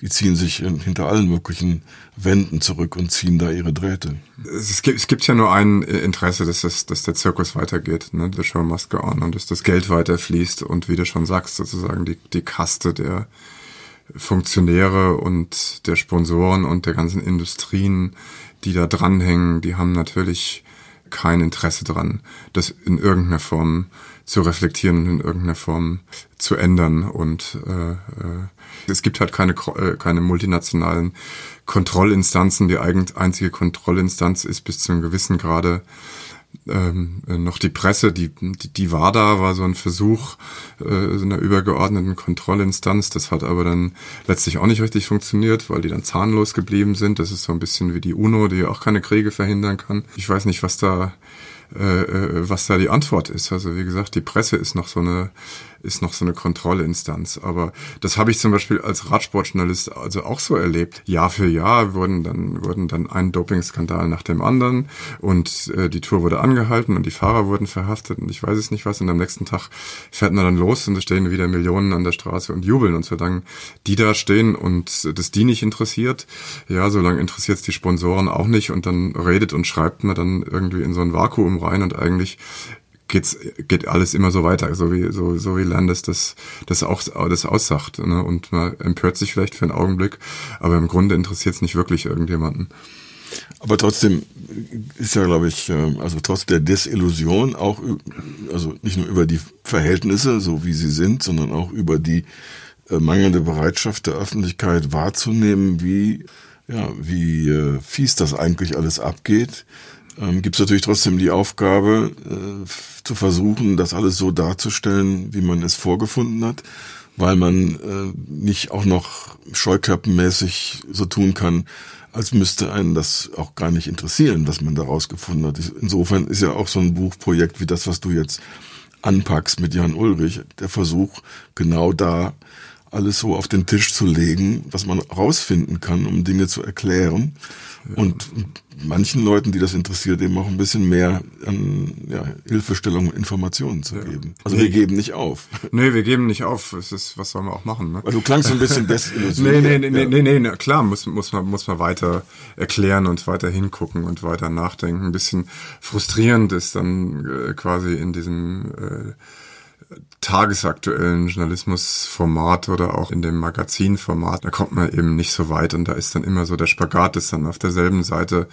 die ziehen sich hinter allen möglichen Wänden zurück und ziehen da ihre Drähte. Es gibt, es gibt ja nur ein Interesse, dass, das, dass der Zirkus weitergeht, ne? The show must go on und dass das Geld weiterfließt und wie du schon sagst, sozusagen die, die Kaste der Funktionäre und der Sponsoren und der ganzen Industrien, die da dranhängen, die haben natürlich kein Interesse dran, das in irgendeiner Form zu reflektieren und in irgendeiner Form zu ändern. Und äh, äh, es gibt halt keine, äh, keine multinationalen Kontrollinstanzen. Die einzige Kontrollinstanz ist bis zu einem gewissen Grade ähm, noch die Presse, die, die, die WADA war so ein Versuch äh, so einer übergeordneten Kontrollinstanz. Das hat aber dann letztlich auch nicht richtig funktioniert, weil die dann zahnlos geblieben sind. Das ist so ein bisschen wie die UNO, die auch keine Kriege verhindern kann. Ich weiß nicht, was da äh, äh, was da die Antwort ist. Also wie gesagt, die Presse ist noch so eine ist noch so eine Kontrollinstanz. Aber das habe ich zum Beispiel als Radsportjournalist also auch so erlebt. Jahr für Jahr wurden dann, wurden dann ein Dopingskandal nach dem anderen und äh, die Tour wurde angehalten und die Fahrer wurden verhaftet und ich weiß es nicht was. Und am nächsten Tag fährt man dann los und es stehen wieder Millionen an der Straße und jubeln. Und solange die da stehen und das die nicht interessiert, ja, solange interessiert es die Sponsoren auch nicht und dann redet und schreibt man dann irgendwie in so ein Vakuum rein und eigentlich geht's, geht alles immer so weiter, so wie, so, so wie Landes das, das auch, das aussagt, ne? Und man empört sich vielleicht für einen Augenblick, aber im Grunde interessiert es nicht wirklich irgendjemanden. Aber trotzdem ist ja, glaube ich, ähm, also trotz der Desillusion auch, also nicht nur über die Verhältnisse, so wie sie sind, sondern auch über die äh, mangelnde Bereitschaft der Öffentlichkeit wahrzunehmen, wie, ja, wie äh, fies das eigentlich alles abgeht ähm, gibt es natürlich trotzdem die Aufgabe, äh, zu versuchen, das alles so darzustellen, wie man es vorgefunden hat, weil man äh, nicht auch noch scheuklappenmäßig so tun kann, als müsste einen das auch gar nicht interessieren, was man daraus gefunden hat. Insofern ist ja auch so ein Buchprojekt wie das, was du jetzt anpackst mit Jan Ulrich, der Versuch, genau da alles so auf den Tisch zu legen, was man rausfinden kann, um Dinge zu erklären. Und manchen Leuten, die das interessiert, eben auch ein bisschen mehr an ja, Hilfestellung und Informationen zu ja. geben. Also nee. wir geben nicht auf. Nee, wir geben nicht auf. Es ist, was soll man auch machen? Ne? Weil du klangst so ein bisschen desillusioniert. [laughs] nee, nee, nee, ja. nee, nee, nee, klar, muss, muss, man, muss man weiter erklären und weiter hingucken und weiter nachdenken. Ein bisschen frustrierend ist dann äh, quasi in diesem äh, tagesaktuellen Journalismusformat oder auch in dem Magazinformat, da kommt man eben nicht so weit und da ist dann immer so der Spagat, dass dann auf derselben Seite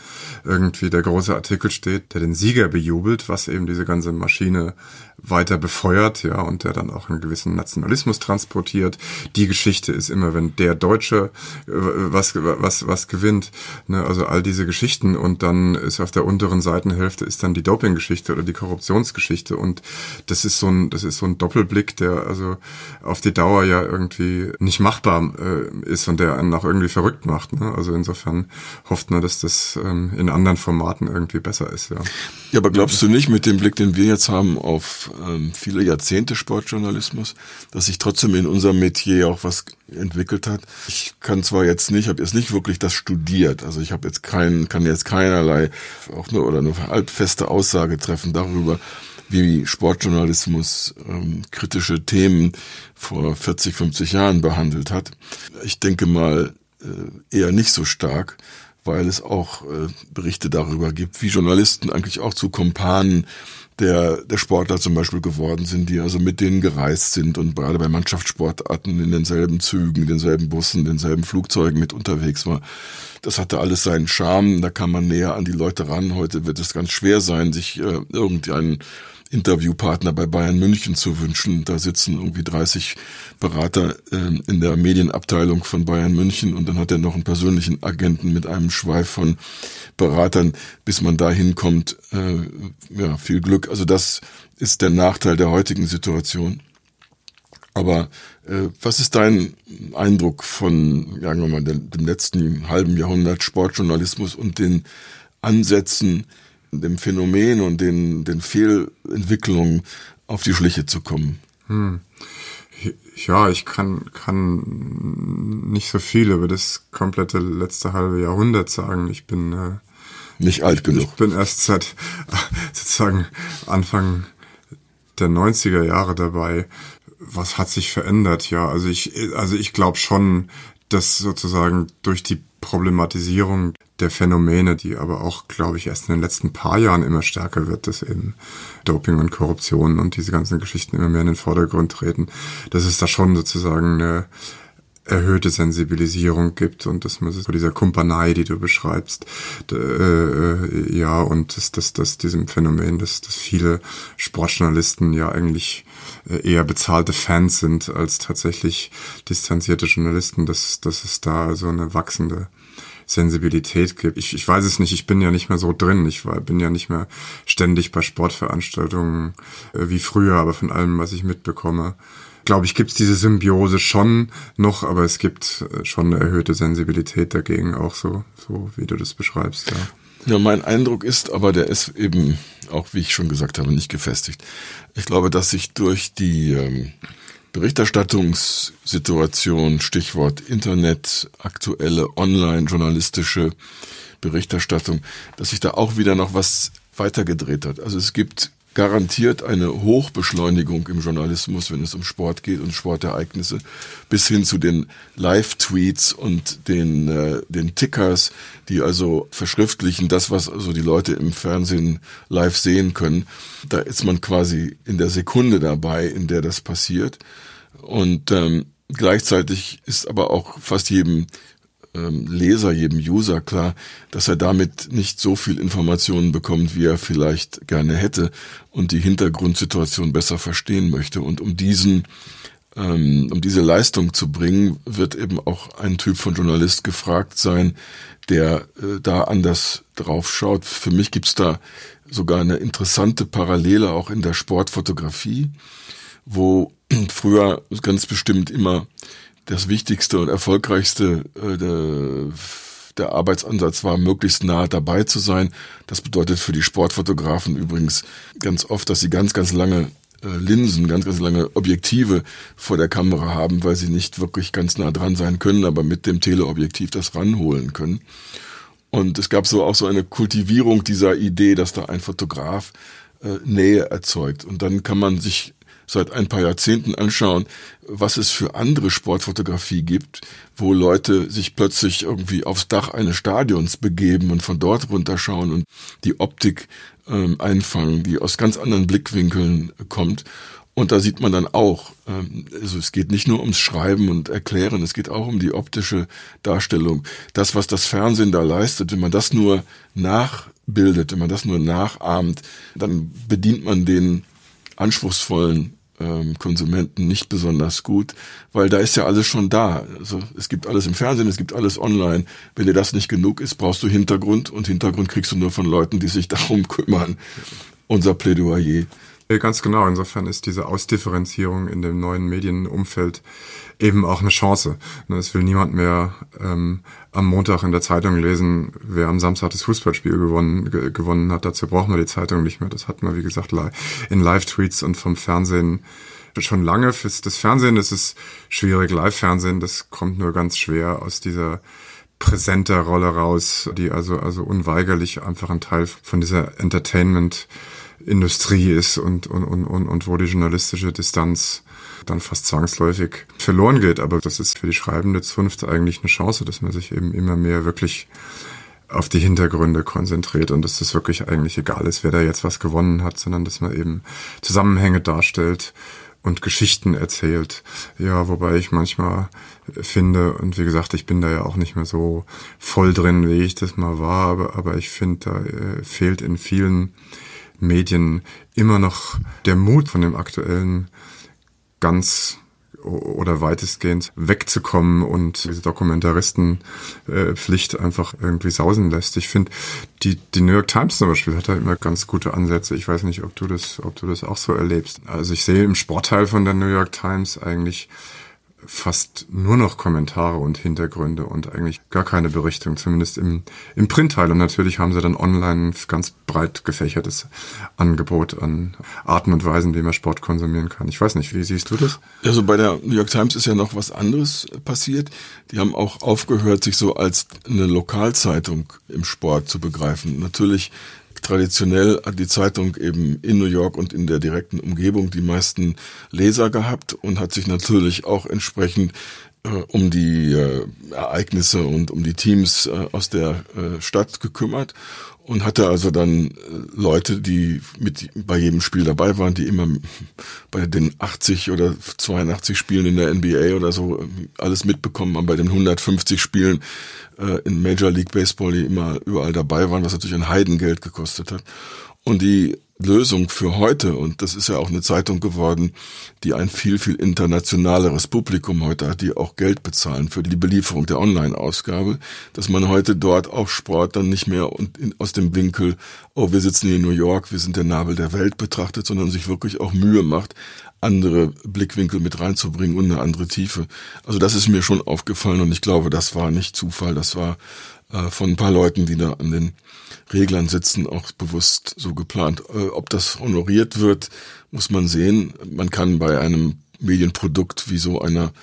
irgendwie der große Artikel steht, der den Sieger bejubelt, was eben diese ganze Maschine weiter befeuert, ja, und der dann auch einen gewissen Nationalismus transportiert. Die Geschichte ist immer, wenn der Deutsche äh, was, was, was gewinnt, ne, also all diese Geschichten und dann ist auf der unteren Seitenhälfte ist dann die Dopinggeschichte oder die Korruptionsgeschichte und das ist so ein, das ist so ein Doppelblick, der also auf die Dauer ja irgendwie nicht machbar äh, ist und der einen auch irgendwie verrückt macht, ne? also insofern hofft man, dass das ähm, in anderen Formaten irgendwie besser ist, ja. Ja, aber glaubst du nicht mit dem Blick, den wir jetzt haben auf ähm, viele Jahrzehnte Sportjournalismus, dass sich trotzdem in unserem Metier auch was entwickelt hat. Ich kann zwar jetzt nicht, habe jetzt nicht wirklich das studiert, also ich habe jetzt keinen, kann jetzt keinerlei auch nur oder nur halbfeste Aussage treffen darüber, wie Sportjournalismus ähm, kritische Themen vor 40, 50 Jahren behandelt hat. Ich denke mal äh, eher nicht so stark weil es auch äh, Berichte darüber gibt, wie Journalisten eigentlich auch zu Kompanen der, der Sportler zum Beispiel geworden sind, die also mit denen gereist sind und gerade bei Mannschaftssportarten in denselben Zügen, denselben Bussen, denselben Flugzeugen mit unterwegs war. Das hatte alles seinen Charme, da kann man näher an die Leute ran. Heute wird es ganz schwer sein, sich äh, irgendeinen Interviewpartner bei Bayern München zu wünschen. Da sitzen irgendwie 30 Berater äh, in der Medienabteilung von Bayern München und dann hat er noch einen persönlichen Agenten mit einem Schweif von Beratern, bis man da hinkommt. Äh, ja, viel Glück. Also das ist der Nachteil der heutigen Situation. Aber äh, was ist dein Eindruck von, sagen wir mal, dem, dem letzten halben Jahrhundert Sportjournalismus und den Ansätzen, dem Phänomen und den, den Fehlentwicklungen auf die Schliche zu kommen. Hm. Ja, ich kann, kann nicht so viel über das komplette letzte halbe Jahrhundert sagen. Ich bin äh, nicht alt genug. Ich bin erst seit [laughs] sozusagen Anfang der 90er Jahre dabei. Was hat sich verändert? Ja, also ich, also ich glaube schon, dass sozusagen durch die Problematisierung der Phänomene, die aber auch, glaube ich, erst in den letzten paar Jahren immer stärker wird, dass eben Doping und Korruption und diese ganzen Geschichten immer mehr in den Vordergrund treten, dass es da schon sozusagen eine, erhöhte Sensibilisierung gibt und dass man so dieser Kumpanei, die du beschreibst, äh, äh, ja, und dass, dass, dass diesem Phänomen, dass, dass viele Sportjournalisten ja eigentlich äh, eher bezahlte Fans sind als tatsächlich distanzierte Journalisten, dass, dass es da so eine wachsende Sensibilität gibt. Ich, ich weiß es nicht, ich bin ja nicht mehr so drin. Ich war, bin ja nicht mehr ständig bei Sportveranstaltungen äh, wie früher, aber von allem, was ich mitbekomme, glaube ich, gibt es diese Symbiose schon noch, aber es gibt äh, schon eine erhöhte Sensibilität dagegen, auch so, so wie du das beschreibst. Ja. Ja, mein Eindruck ist, aber der ist eben auch, wie ich schon gesagt habe, nicht gefestigt. Ich glaube, dass sich durch die ähm, Berichterstattungssituation, Stichwort Internet, aktuelle online-journalistische Berichterstattung, dass sich da auch wieder noch was weitergedreht hat. Also es gibt garantiert eine Hochbeschleunigung im Journalismus, wenn es um Sport geht und Sportereignisse, bis hin zu den Live-Tweets und den, äh, den Tickers, die also verschriftlichen das, was also die Leute im Fernsehen live sehen können. Da ist man quasi in der Sekunde dabei, in der das passiert. Und ähm, gleichzeitig ist aber auch fast jedem ähm, Leser, jedem User klar, dass er damit nicht so viel Informationen bekommt, wie er vielleicht gerne hätte und die Hintergrundsituation besser verstehen möchte. Und um diesen ähm, um diese Leistung zu bringen, wird eben auch ein Typ von Journalist gefragt sein, der äh, da anders drauf schaut. Für mich gibt's da sogar eine interessante Parallele auch in der Sportfotografie, wo [clears throat] früher ganz bestimmt immer das Wichtigste und Erfolgreichste äh, der, der Arbeitsansatz war, möglichst nah dabei zu sein. Das bedeutet für die Sportfotografen übrigens ganz oft, dass sie ganz, ganz lange äh, Linsen, ganz, ganz lange Objektive vor der Kamera haben, weil sie nicht wirklich ganz nah dran sein können, aber mit dem Teleobjektiv das ranholen können. Und es gab so auch so eine Kultivierung dieser Idee, dass da ein Fotograf äh, Nähe erzeugt. Und dann kann man sich seit ein paar Jahrzehnten anschauen, was es für andere Sportfotografie gibt, wo Leute sich plötzlich irgendwie aufs Dach eines Stadions begeben und von dort runterschauen und die Optik ähm, einfangen, die aus ganz anderen Blickwinkeln kommt. Und da sieht man dann auch, ähm, also es geht nicht nur ums Schreiben und Erklären, es geht auch um die optische Darstellung. Das, was das Fernsehen da leistet, wenn man das nur nachbildet, wenn man das nur nachahmt, dann bedient man den anspruchsvollen ähm, Konsumenten nicht besonders gut, weil da ist ja alles schon da. Also es gibt alles im Fernsehen, es gibt alles online. Wenn dir das nicht genug ist, brauchst du Hintergrund und Hintergrund kriegst du nur von Leuten, die sich [laughs] darum kümmern. Unser Plädoyer. Ganz genau. Insofern ist diese Ausdifferenzierung in dem neuen Medienumfeld eben auch eine Chance. Ne, es will niemand mehr ähm, am Montag in der Zeitung lesen, wer am Samstag das Fußballspiel gewonnen, gewonnen hat. Dazu braucht man die Zeitung nicht mehr. Das hat man, wie gesagt, in Live-Tweets und vom Fernsehen schon lange. Fürs das Fernsehen ist es schwierig. Live-Fernsehen, das kommt nur ganz schwer aus dieser präsenter Rolle raus, die also, also unweigerlich einfach ein Teil von dieser Entertainment Industrie ist und, und, und, und, und wo die journalistische Distanz dann fast zwangsläufig verloren geht. Aber das ist für die schreibende Zunft eigentlich eine Chance, dass man sich eben immer mehr wirklich auf die Hintergründe konzentriert und dass das wirklich eigentlich egal ist, wer da jetzt was gewonnen hat, sondern dass man eben Zusammenhänge darstellt und Geschichten erzählt. Ja, wobei ich manchmal finde, und wie gesagt, ich bin da ja auch nicht mehr so voll drin, wie ich das mal war, aber, aber ich finde, da äh, fehlt in vielen Medien immer noch der Mut von dem aktuellen ganz oder weitestgehend wegzukommen und diese Dokumentaristenpflicht einfach irgendwie sausen lässt. Ich finde, die, die New York Times zum Beispiel hat da immer ganz gute Ansätze. Ich weiß nicht, ob du das, ob du das auch so erlebst. Also ich sehe im Sportteil von der New York Times eigentlich fast nur noch Kommentare und Hintergründe und eigentlich gar keine Berichtung, zumindest im, im Printteil. Und natürlich haben sie dann online ein ganz breit gefächertes Angebot an Arten und Weisen, wie man Sport konsumieren kann. Ich weiß nicht, wie siehst du das? Also bei der New York Times ist ja noch was anderes passiert. Die haben auch aufgehört, sich so als eine Lokalzeitung im Sport zu begreifen. Natürlich traditionell hat die Zeitung eben in New York und in der direkten Umgebung die meisten Leser gehabt und hat sich natürlich auch entsprechend um die äh, Ereignisse und um die Teams äh, aus der äh, Stadt gekümmert und hatte also dann äh, Leute, die mit bei jedem Spiel dabei waren, die immer bei den 80 oder 82 Spielen in der NBA oder so äh, alles mitbekommen haben, bei den 150 Spielen äh, in Major League Baseball, die immer überall dabei waren, was natürlich ein Heidengeld gekostet hat. Und die Lösung für heute, und das ist ja auch eine Zeitung geworden, die ein viel, viel internationaleres Publikum heute hat, die auch Geld bezahlen für die Belieferung der Online-Ausgabe, dass man heute dort auch Sport dann nicht mehr aus dem Winkel, oh, wir sitzen hier in New York, wir sind der Nabel der Welt betrachtet, sondern sich wirklich auch Mühe macht, andere Blickwinkel mit reinzubringen und eine andere Tiefe. Also das ist mir schon aufgefallen und ich glaube, das war nicht Zufall, das war äh, von ein paar Leuten, die da an den Reglern sitzen, auch bewusst so geplant. Äh, ob das honoriert wird, muss man sehen. Man kann bei einem Medienprodukt wie so einer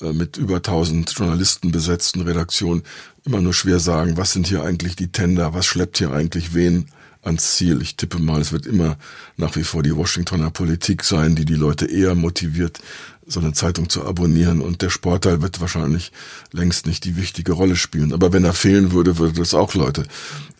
äh, mit über 1000 Journalisten besetzten Redaktion immer nur schwer sagen, was sind hier eigentlich die Tender, was schleppt hier eigentlich wen ans Ziel. Ich tippe mal, es wird immer nach wie vor die Washingtoner Politik sein, die die Leute eher motiviert, so eine Zeitung zu abonnieren und der Sportteil wird wahrscheinlich längst nicht die wichtige Rolle spielen. Aber wenn er fehlen würde, würde das auch Leute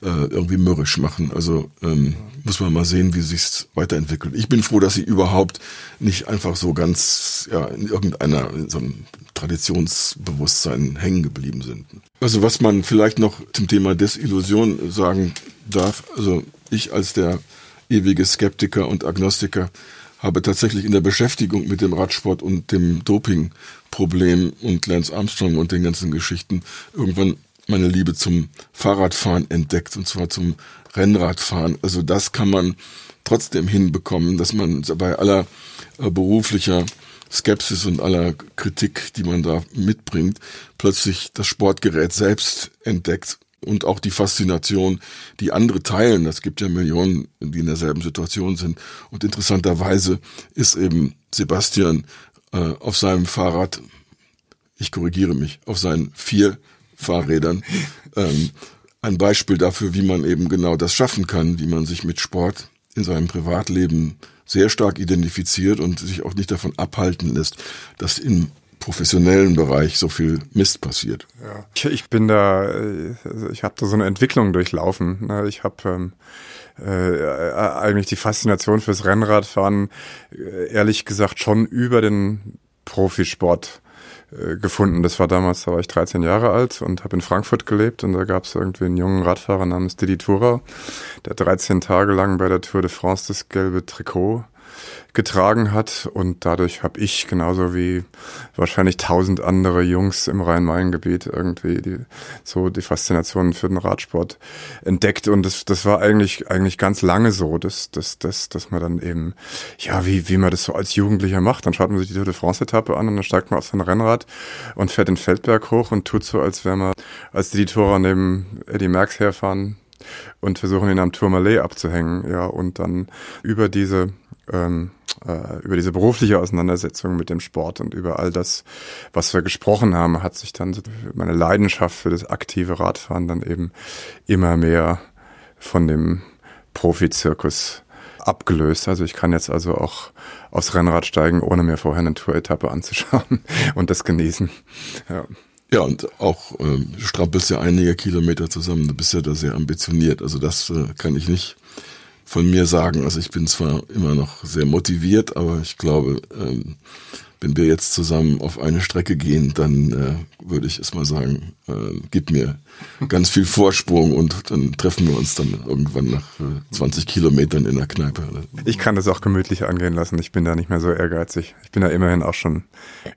äh, irgendwie mürrisch machen. Also ähm, muss man mal sehen, wie sich's weiterentwickelt. Ich bin froh, dass sie überhaupt nicht einfach so ganz ja in irgendeiner in so einem Traditionsbewusstsein hängen geblieben sind. Also was man vielleicht noch zum Thema Desillusion sagen darf, also ich als der ewige Skeptiker und Agnostiker habe tatsächlich in der Beschäftigung mit dem Radsport und dem Dopingproblem und Lance Armstrong und den ganzen Geschichten irgendwann meine Liebe zum Fahrradfahren entdeckt und zwar zum Rennradfahren. Also das kann man trotzdem hinbekommen, dass man bei aller äh, beruflicher Skepsis und aller Kritik, die man da mitbringt, plötzlich das Sportgerät selbst entdeckt und auch die Faszination, die andere teilen. Das gibt ja Millionen, die in derselben Situation sind. Und interessanterweise ist eben Sebastian äh, auf seinem Fahrrad, ich korrigiere mich, auf seinen vier Fahrrädern ähm, ein Beispiel dafür, wie man eben genau das schaffen kann, wie man sich mit Sport in seinem Privatleben sehr stark identifiziert und sich auch nicht davon abhalten lässt, dass in professionellen Bereich so viel Mist passiert. Ja. Ich, bin da, äh, also ich habe da so eine Entwicklung durchlaufen. Ne? Ich habe ähm, äh, eigentlich die Faszination fürs Rennradfahren äh, ehrlich gesagt schon über den Profisport äh, gefunden. Das war damals, da war ich 13 Jahre alt und habe in Frankfurt gelebt und da gab es irgendwie einen jungen Radfahrer namens Didi Thurau, der 13 Tage lang bei der Tour de France das gelbe Trikot getragen hat. Und dadurch habe ich, genauso wie wahrscheinlich tausend andere Jungs im Rhein-Main-Gebiet, irgendwie die, so die Faszination für den Radsport entdeckt. Und das, das war eigentlich, eigentlich ganz lange so, dass, dass, dass, dass man dann eben, ja, wie, wie man das so als Jugendlicher macht. Dann schaut man sich die Tour de France-Etappe an und dann steigt man auf sein Rennrad und fährt den Feldberg hoch und tut so, als wäre man als die Tourer neben Eddie Merckx herfahren und versuchen ihn am Tourmalet abzuhängen, ja, und dann über diese ähm, äh, über diese berufliche Auseinandersetzung mit dem Sport und über all das, was wir gesprochen haben, hat sich dann meine Leidenschaft für das aktive Radfahren dann eben immer mehr von dem Profizirkus abgelöst. Also ich kann jetzt also auch aufs Rennrad steigen, ohne mir vorher eine Tour-Etappe anzuschauen [laughs] und das genießen. Ja. Ja, und auch äh, strampelst ja einige Kilometer zusammen. Du bist ja da sehr ambitioniert. Also das äh, kann ich nicht von mir sagen. Also ich bin zwar immer noch sehr motiviert, aber ich glaube, ähm, wenn wir jetzt zusammen auf eine Strecke gehen, dann äh, würde ich es mal sagen, äh, gib mir ganz viel Vorsprung und dann treffen wir uns dann irgendwann nach äh, 20 Kilometern in der Kneipe. Ich kann das auch gemütlich angehen lassen. Ich bin da nicht mehr so ehrgeizig. Ich bin da immerhin auch schon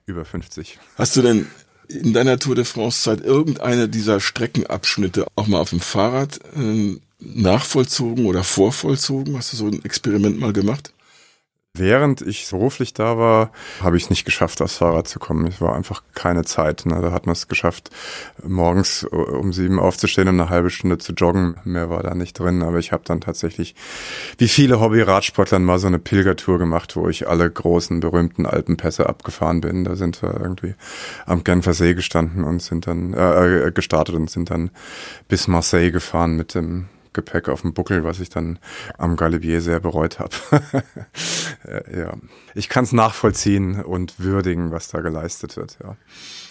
über 50. Hast du denn in deiner Tour de France Zeit irgendeine dieser Streckenabschnitte auch mal auf dem Fahrrad äh, nachvollzogen oder vorvollzogen? Hast du so ein Experiment mal gemacht? Während ich beruflich da war, habe ich es nicht geschafft, aufs Fahrrad zu kommen. Es war einfach keine Zeit. Ne? Da hat man es geschafft, morgens um sieben aufzustehen und eine halbe Stunde zu joggen. Mehr war da nicht drin. Aber ich habe dann tatsächlich, wie viele Hobby-Radsportler, mal so eine Pilgertour gemacht, wo ich alle großen, berühmten Alpenpässe abgefahren bin. Da sind wir irgendwie am Genfer See gestanden und sind dann äh, äh gestartet und sind dann bis Marseille gefahren mit dem Gepäck auf dem Buckel, was ich dann am Galibier sehr bereut habe. [laughs] ja, ich kann es nachvollziehen und würdigen, was da geleistet wird. Ja.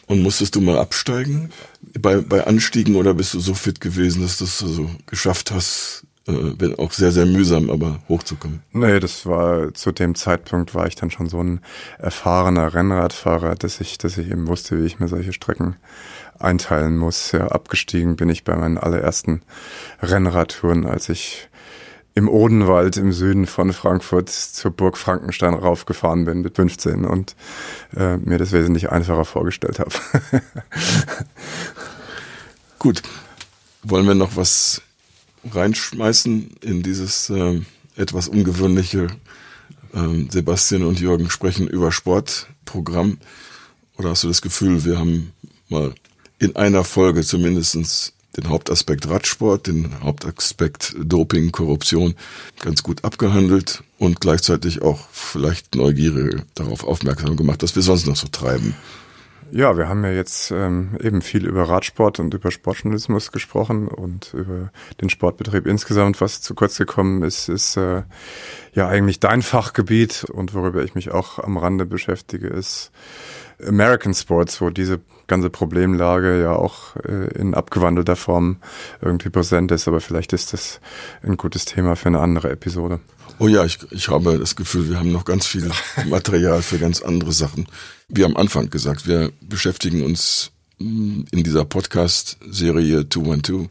Und musstest du mal absteigen bei, bei Anstiegen oder bist du so fit gewesen, dass du es also geschafft hast, äh, wenn auch sehr, sehr mühsam, aber hochzukommen? Nee, das war zu dem Zeitpunkt war ich dann schon so ein erfahrener Rennradfahrer, dass ich, dass ich eben wusste, wie ich mir solche Strecken einteilen muss. Ja, abgestiegen bin ich bei meinen allerersten Rennradtouren, als ich im Odenwald im Süden von Frankfurt zur Burg Frankenstein raufgefahren bin mit 15 und äh, mir das wesentlich einfacher vorgestellt habe. [laughs] Gut. Wollen wir noch was reinschmeißen in dieses äh, etwas ungewöhnliche äh, Sebastian und Jürgen sprechen über Sportprogramm? Oder hast du das Gefühl, wir haben mal in einer Folge zumindestens den Hauptaspekt Radsport, den Hauptaspekt Doping, Korruption ganz gut abgehandelt und gleichzeitig auch vielleicht Neugierde darauf aufmerksam gemacht, was wir sonst noch so treiben. Ja, wir haben ja jetzt ähm, eben viel über Radsport und über Sportjournalismus gesprochen und über den Sportbetrieb insgesamt. Was zu kurz gekommen ist, ist äh, ja eigentlich dein Fachgebiet und worüber ich mich auch am Rande beschäftige, ist American Sports, wo diese ganze Problemlage ja auch äh, in abgewandelter Form irgendwie präsent ist. Aber vielleicht ist das ein gutes Thema für eine andere Episode. Oh ja, ich, ich habe das Gefühl, wir haben noch ganz viel [laughs] Material für ganz andere Sachen. Wie am Anfang gesagt, wir beschäftigen uns hm, in dieser Podcast-Serie 212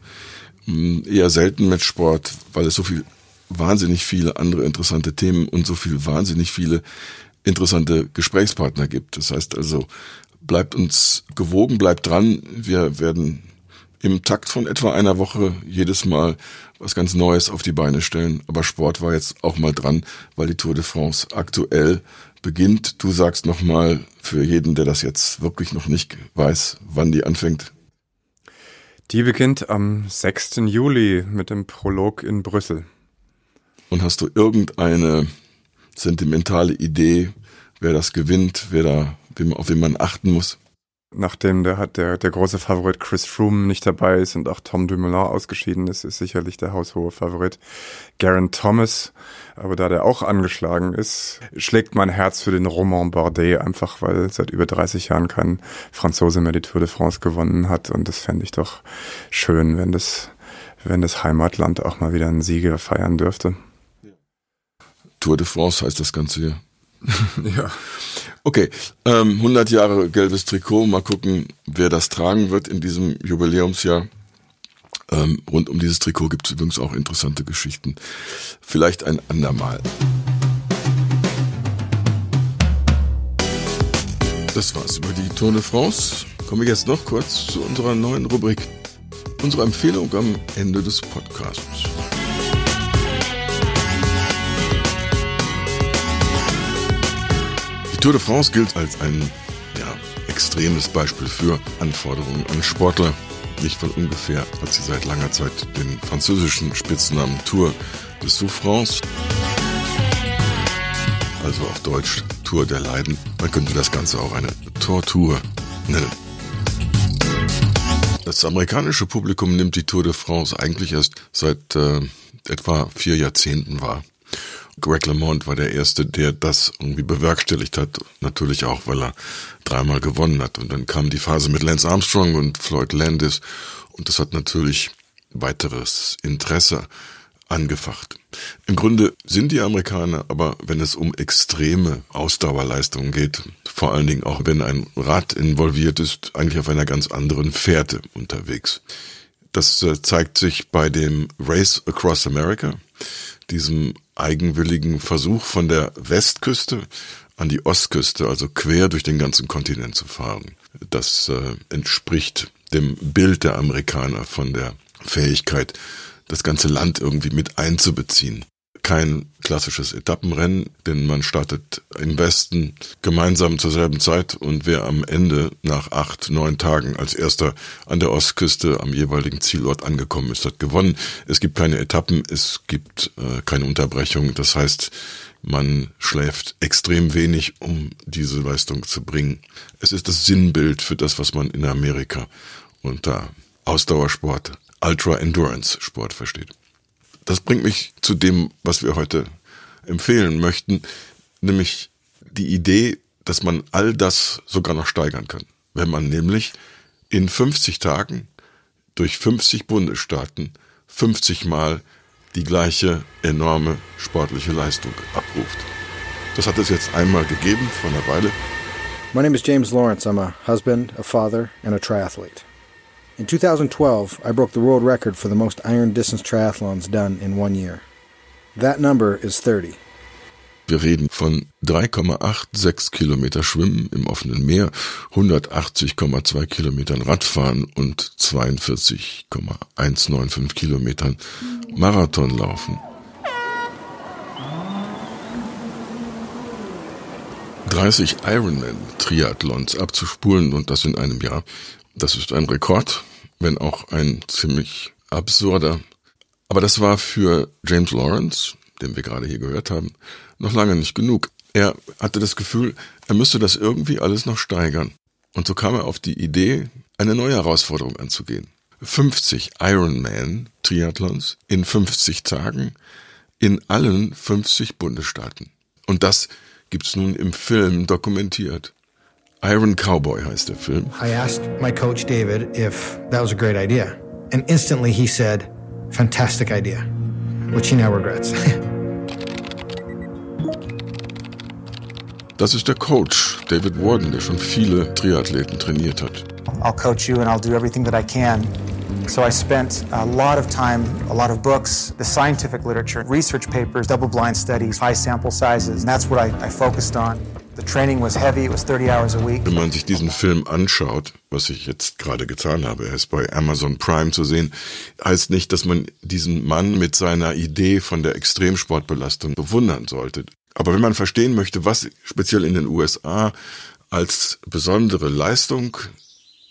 hm, eher selten mit Sport, weil es so viel wahnsinnig viele andere interessante Themen und so viel wahnsinnig viele interessante Gesprächspartner gibt. Das heißt also, bleibt uns gewogen, bleibt dran. Wir werden im Takt von etwa einer Woche jedes Mal was ganz Neues auf die Beine stellen. Aber Sport war jetzt auch mal dran, weil die Tour de France aktuell beginnt. Du sagst nochmal für jeden, der das jetzt wirklich noch nicht weiß, wann die anfängt. Die beginnt am 6. Juli mit dem Prolog in Brüssel. Und hast du irgendeine sentimentale Idee, wer das gewinnt, wer da, auf wen man achten muss? Nachdem der, der, der große Favorit Chris Froome nicht dabei ist und auch Tom Dumoulin ausgeschieden ist, ist sicherlich der haushohe Favorit Garen Thomas. Aber da der auch angeschlagen ist, schlägt mein Herz für den Roman Bardet, einfach weil seit über 30 Jahren kein Franzose mehr die Tour de France gewonnen hat. Und das fände ich doch schön, wenn das, wenn das Heimatland auch mal wieder einen Sieger feiern dürfte. Tour de France heißt das Ganze hier. [laughs] ja. Okay, ähm, 100 Jahre gelbes Trikot. Mal gucken, wer das tragen wird in diesem Jubiläumsjahr. Ähm, rund um dieses Trikot gibt es übrigens auch interessante Geschichten. Vielleicht ein andermal. Das war's über die Tour de France. Kommen wir jetzt noch kurz zu unserer neuen Rubrik. Unsere Empfehlung am Ende des Podcasts. Die Tour de France gilt als ein ja, extremes Beispiel für Anforderungen an Sportler. Nicht von ungefähr hat sie seit langer Zeit den französischen Spitznamen Tour de Souffrance. Also auf Deutsch Tour der Leiden. Man könnte das Ganze auch eine Tortur nennen. Das amerikanische Publikum nimmt die Tour de France eigentlich erst seit äh, etwa vier Jahrzehnten wahr. Greg LeMond war der Erste, der das irgendwie bewerkstelligt hat. Natürlich auch, weil er dreimal gewonnen hat. Und dann kam die Phase mit Lance Armstrong und Floyd Landis. Und das hat natürlich weiteres Interesse angefacht. Im Grunde sind die Amerikaner, aber wenn es um extreme Ausdauerleistungen geht, vor allen Dingen auch wenn ein Rad involviert ist, eigentlich auf einer ganz anderen Fährte unterwegs. Das äh, zeigt sich bei dem Race Across America, diesem eigenwilligen Versuch von der Westküste an die Ostküste, also quer durch den ganzen Kontinent zu fahren. Das äh, entspricht dem Bild der Amerikaner von der Fähigkeit, das ganze Land irgendwie mit einzubeziehen kein klassisches Etappenrennen, denn man startet im Westen gemeinsam zur selben Zeit und wer am Ende nach acht, neun Tagen als erster an der Ostküste am jeweiligen Zielort angekommen ist, hat gewonnen. Es gibt keine Etappen, es gibt äh, keine Unterbrechung. Das heißt, man schläft extrem wenig, um diese Leistung zu bringen. Es ist das Sinnbild für das, was man in Amerika unter Ausdauersport, Ultra Endurance Sport versteht. Das bringt mich zu dem, was wir heute empfehlen möchten, nämlich die Idee, dass man all das sogar noch steigern kann. Wenn man nämlich in 50 Tagen durch 50 Bundesstaaten 50 Mal die gleiche enorme sportliche Leistung abruft. Das hat es jetzt einmal gegeben vor einer Weile. My name is James Lawrence. I'm a husband, a father, and a triathlete. In 2012, I broke the world record for the most iron distance triathlons done in one year. That number is 30. Wir reden von 3,86 Kilometer Schwimmen im offenen Meer, 180,2 Kilometern Radfahren und 42,195 Kilometern Marathon laufen. 30 Ironman-Triathlons abzuspulen und das in einem Jahr, das ist ein Rekord, wenn auch ein ziemlich absurder. Aber das war für James Lawrence, den wir gerade hier gehört haben, noch lange nicht genug. Er hatte das Gefühl, er müsste das irgendwie alles noch steigern. Und so kam er auf die Idee, eine neue Herausforderung anzugehen. 50 Ironman Triathlons in 50 Tagen in allen 50 Bundesstaaten. Und das gibt's nun im Film dokumentiert. Iron Cowboy heißt der Film. I asked my coach David if that was a great idea. And instantly he said, fantastic idea, which he now regrets. [laughs] Das ist der Coach, David Warden, der schon viele Triathleten trainiert hat. I'll coach you and I'll do everything that I can. So I spent a lot of time, a lot of books, the scientific literature, research papers, double blind studies, high sample sizes. And that's what I, I focused on. The training was heavy, it was 30 hours a week. Wenn man sich diesen Film anschaut, was ich jetzt gerade getan habe, er ist bei Amazon Prime zu sehen, heißt nicht, dass man diesen Mann mit seiner Idee von der Extremsportbelastung bewundern sollte. Aber wenn man verstehen möchte, was speziell in den USA als besondere Leistung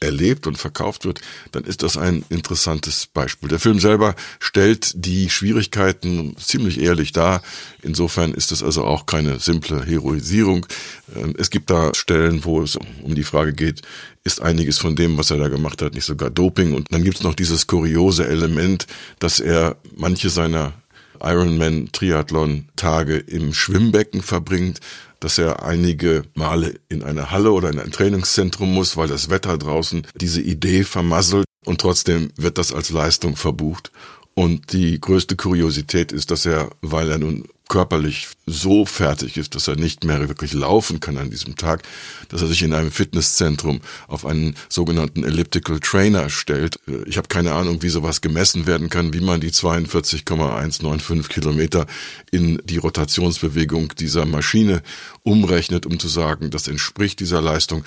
erlebt und verkauft wird, dann ist das ein interessantes Beispiel. Der Film selber stellt die Schwierigkeiten ziemlich ehrlich dar. Insofern ist es also auch keine simple Heroisierung. Ähm, es gibt da Stellen, wo es um die Frage geht, ist einiges von dem, was er da gemacht hat, nicht sogar Doping? Und dann gibt es noch dieses kuriose Element, dass er manche seiner Ironman Triathlon Tage im Schwimmbecken verbringt, dass er einige Male in eine Halle oder in ein Trainingszentrum muss, weil das Wetter draußen diese Idee vermasselt und trotzdem wird das als Leistung verbucht. Und die größte Kuriosität ist, dass er, weil er nun körperlich so fertig ist, dass er nicht mehr wirklich laufen kann an diesem Tag, dass er sich in einem Fitnesszentrum auf einen sogenannten Elliptical Trainer stellt. Ich habe keine Ahnung, wie sowas gemessen werden kann, wie man die 42,195 Kilometer in die Rotationsbewegung dieser Maschine umrechnet, um zu sagen, das entspricht dieser Leistung.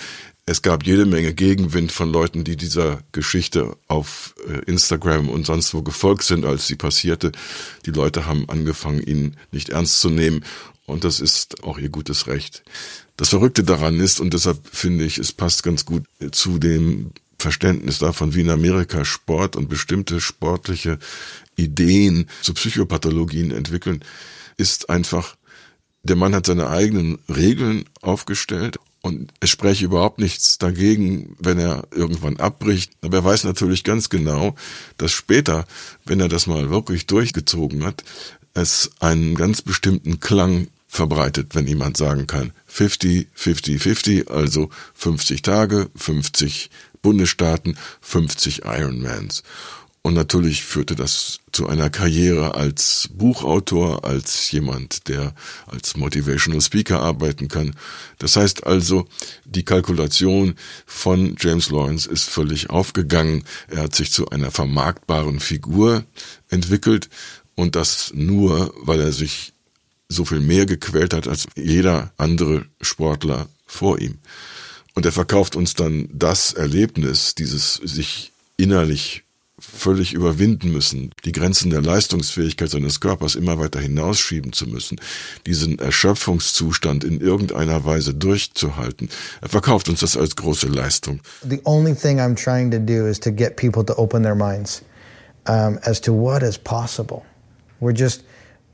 Es gab jede Menge Gegenwind von Leuten, die dieser Geschichte auf äh, Instagram und sonst wo gefolgt sind, als sie passierte. Die Leute haben angefangen, ihn nicht ernst zu nehmen. Und das ist auch ihr gutes Recht. Das Verrückte daran ist, und deshalb finde ich, es passt ganz gut zu dem Verständnis davon, wie in Amerika Sport und bestimmte sportliche Ideen zu Psychopathologien entwickeln, ist einfach, der Mann hat seine eigenen Regeln aufgestellt und es spreche überhaupt nichts dagegen, wenn er irgendwann abbricht. Aber er weiß natürlich ganz genau, dass später, wenn er das mal wirklich durchgezogen hat, es einen ganz bestimmten Klang verbreitet, wenn jemand sagen kann, 50, 50, 50, also 50 Tage, 50 Bundesstaaten, 50 Ironmans. Und natürlich führte das zu einer Karriere als Buchautor, als jemand, der als Motivational Speaker arbeiten kann. Das heißt also, die Kalkulation von James Lawrence ist völlig aufgegangen. Er hat sich zu einer vermarktbaren Figur entwickelt und das nur, weil er sich so viel mehr gequält hat als jeder andere Sportler vor ihm. Und er verkauft uns dann das Erlebnis, dieses sich innerlich völlig überwinden müssen, die Grenzen der Leistungsfähigkeit seines Körpers immer weiter hinausschieben zu müssen, diesen Erschöpfungszustand in irgendeiner Weise durchzuhalten. Er verkauft uns das als große Leistung. The only thing I'm trying to do is to get people to open their minds um, as to what is possible. We're just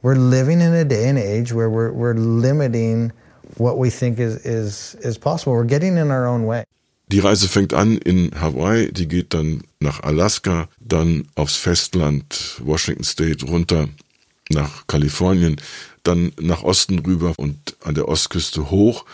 we're living in a day and age where we're we're limiting what we think is is is possible. We're getting in our own way. Die Reise fängt an in Hawaii, die geht dann nach Alaska, dann aufs Festland, Washington State runter nach Kalifornien, dann nach Osten rüber und an der Ostküste hoch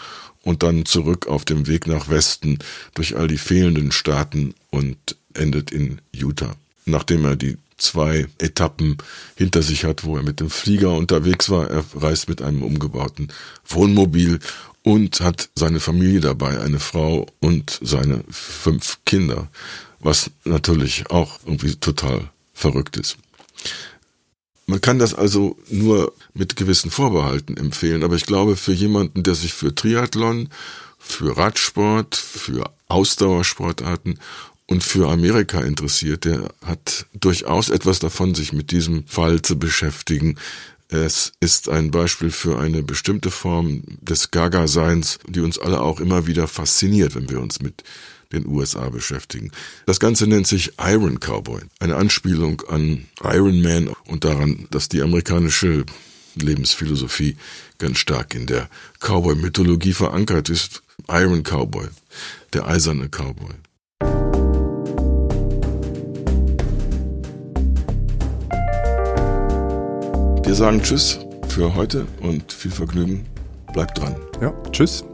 und dann zurück auf dem Weg nach Westen durch all die fehlenden Staaten und endet in Utah. Nachdem er die zwei Etappen hinter sich hat, wo er mit dem Flieger unterwegs war, er reist mit einem umgebauten Wohnmobil und hat seine Familie dabei, eine Frau und seine fünf Kinder, was natürlich auch irgendwie total verrückt ist. Man kann das also nur mit gewissen Vorbehalten empfehlen, aber ich glaube, für jemanden, der sich für Triathlon, für Radsport, für Ausdauersportarten und für Amerika interessiert, der hat durchaus etwas davon, sich mit diesem Fall zu beschäftigen. Es ist ein Beispiel für eine bestimmte Form des Gaga-Seins, die uns alle auch immer wieder fasziniert, wenn wir uns mit den USA beschäftigen. Das Ganze nennt sich Iron Cowboy, eine Anspielung an Iron Man und daran, dass die amerikanische Lebensphilosophie ganz stark in der Cowboy-Mythologie verankert ist. Iron Cowboy, der eiserne Cowboy. Wir sagen Tschüss für heute und viel Vergnügen. Bleibt dran. Ja, tschüss.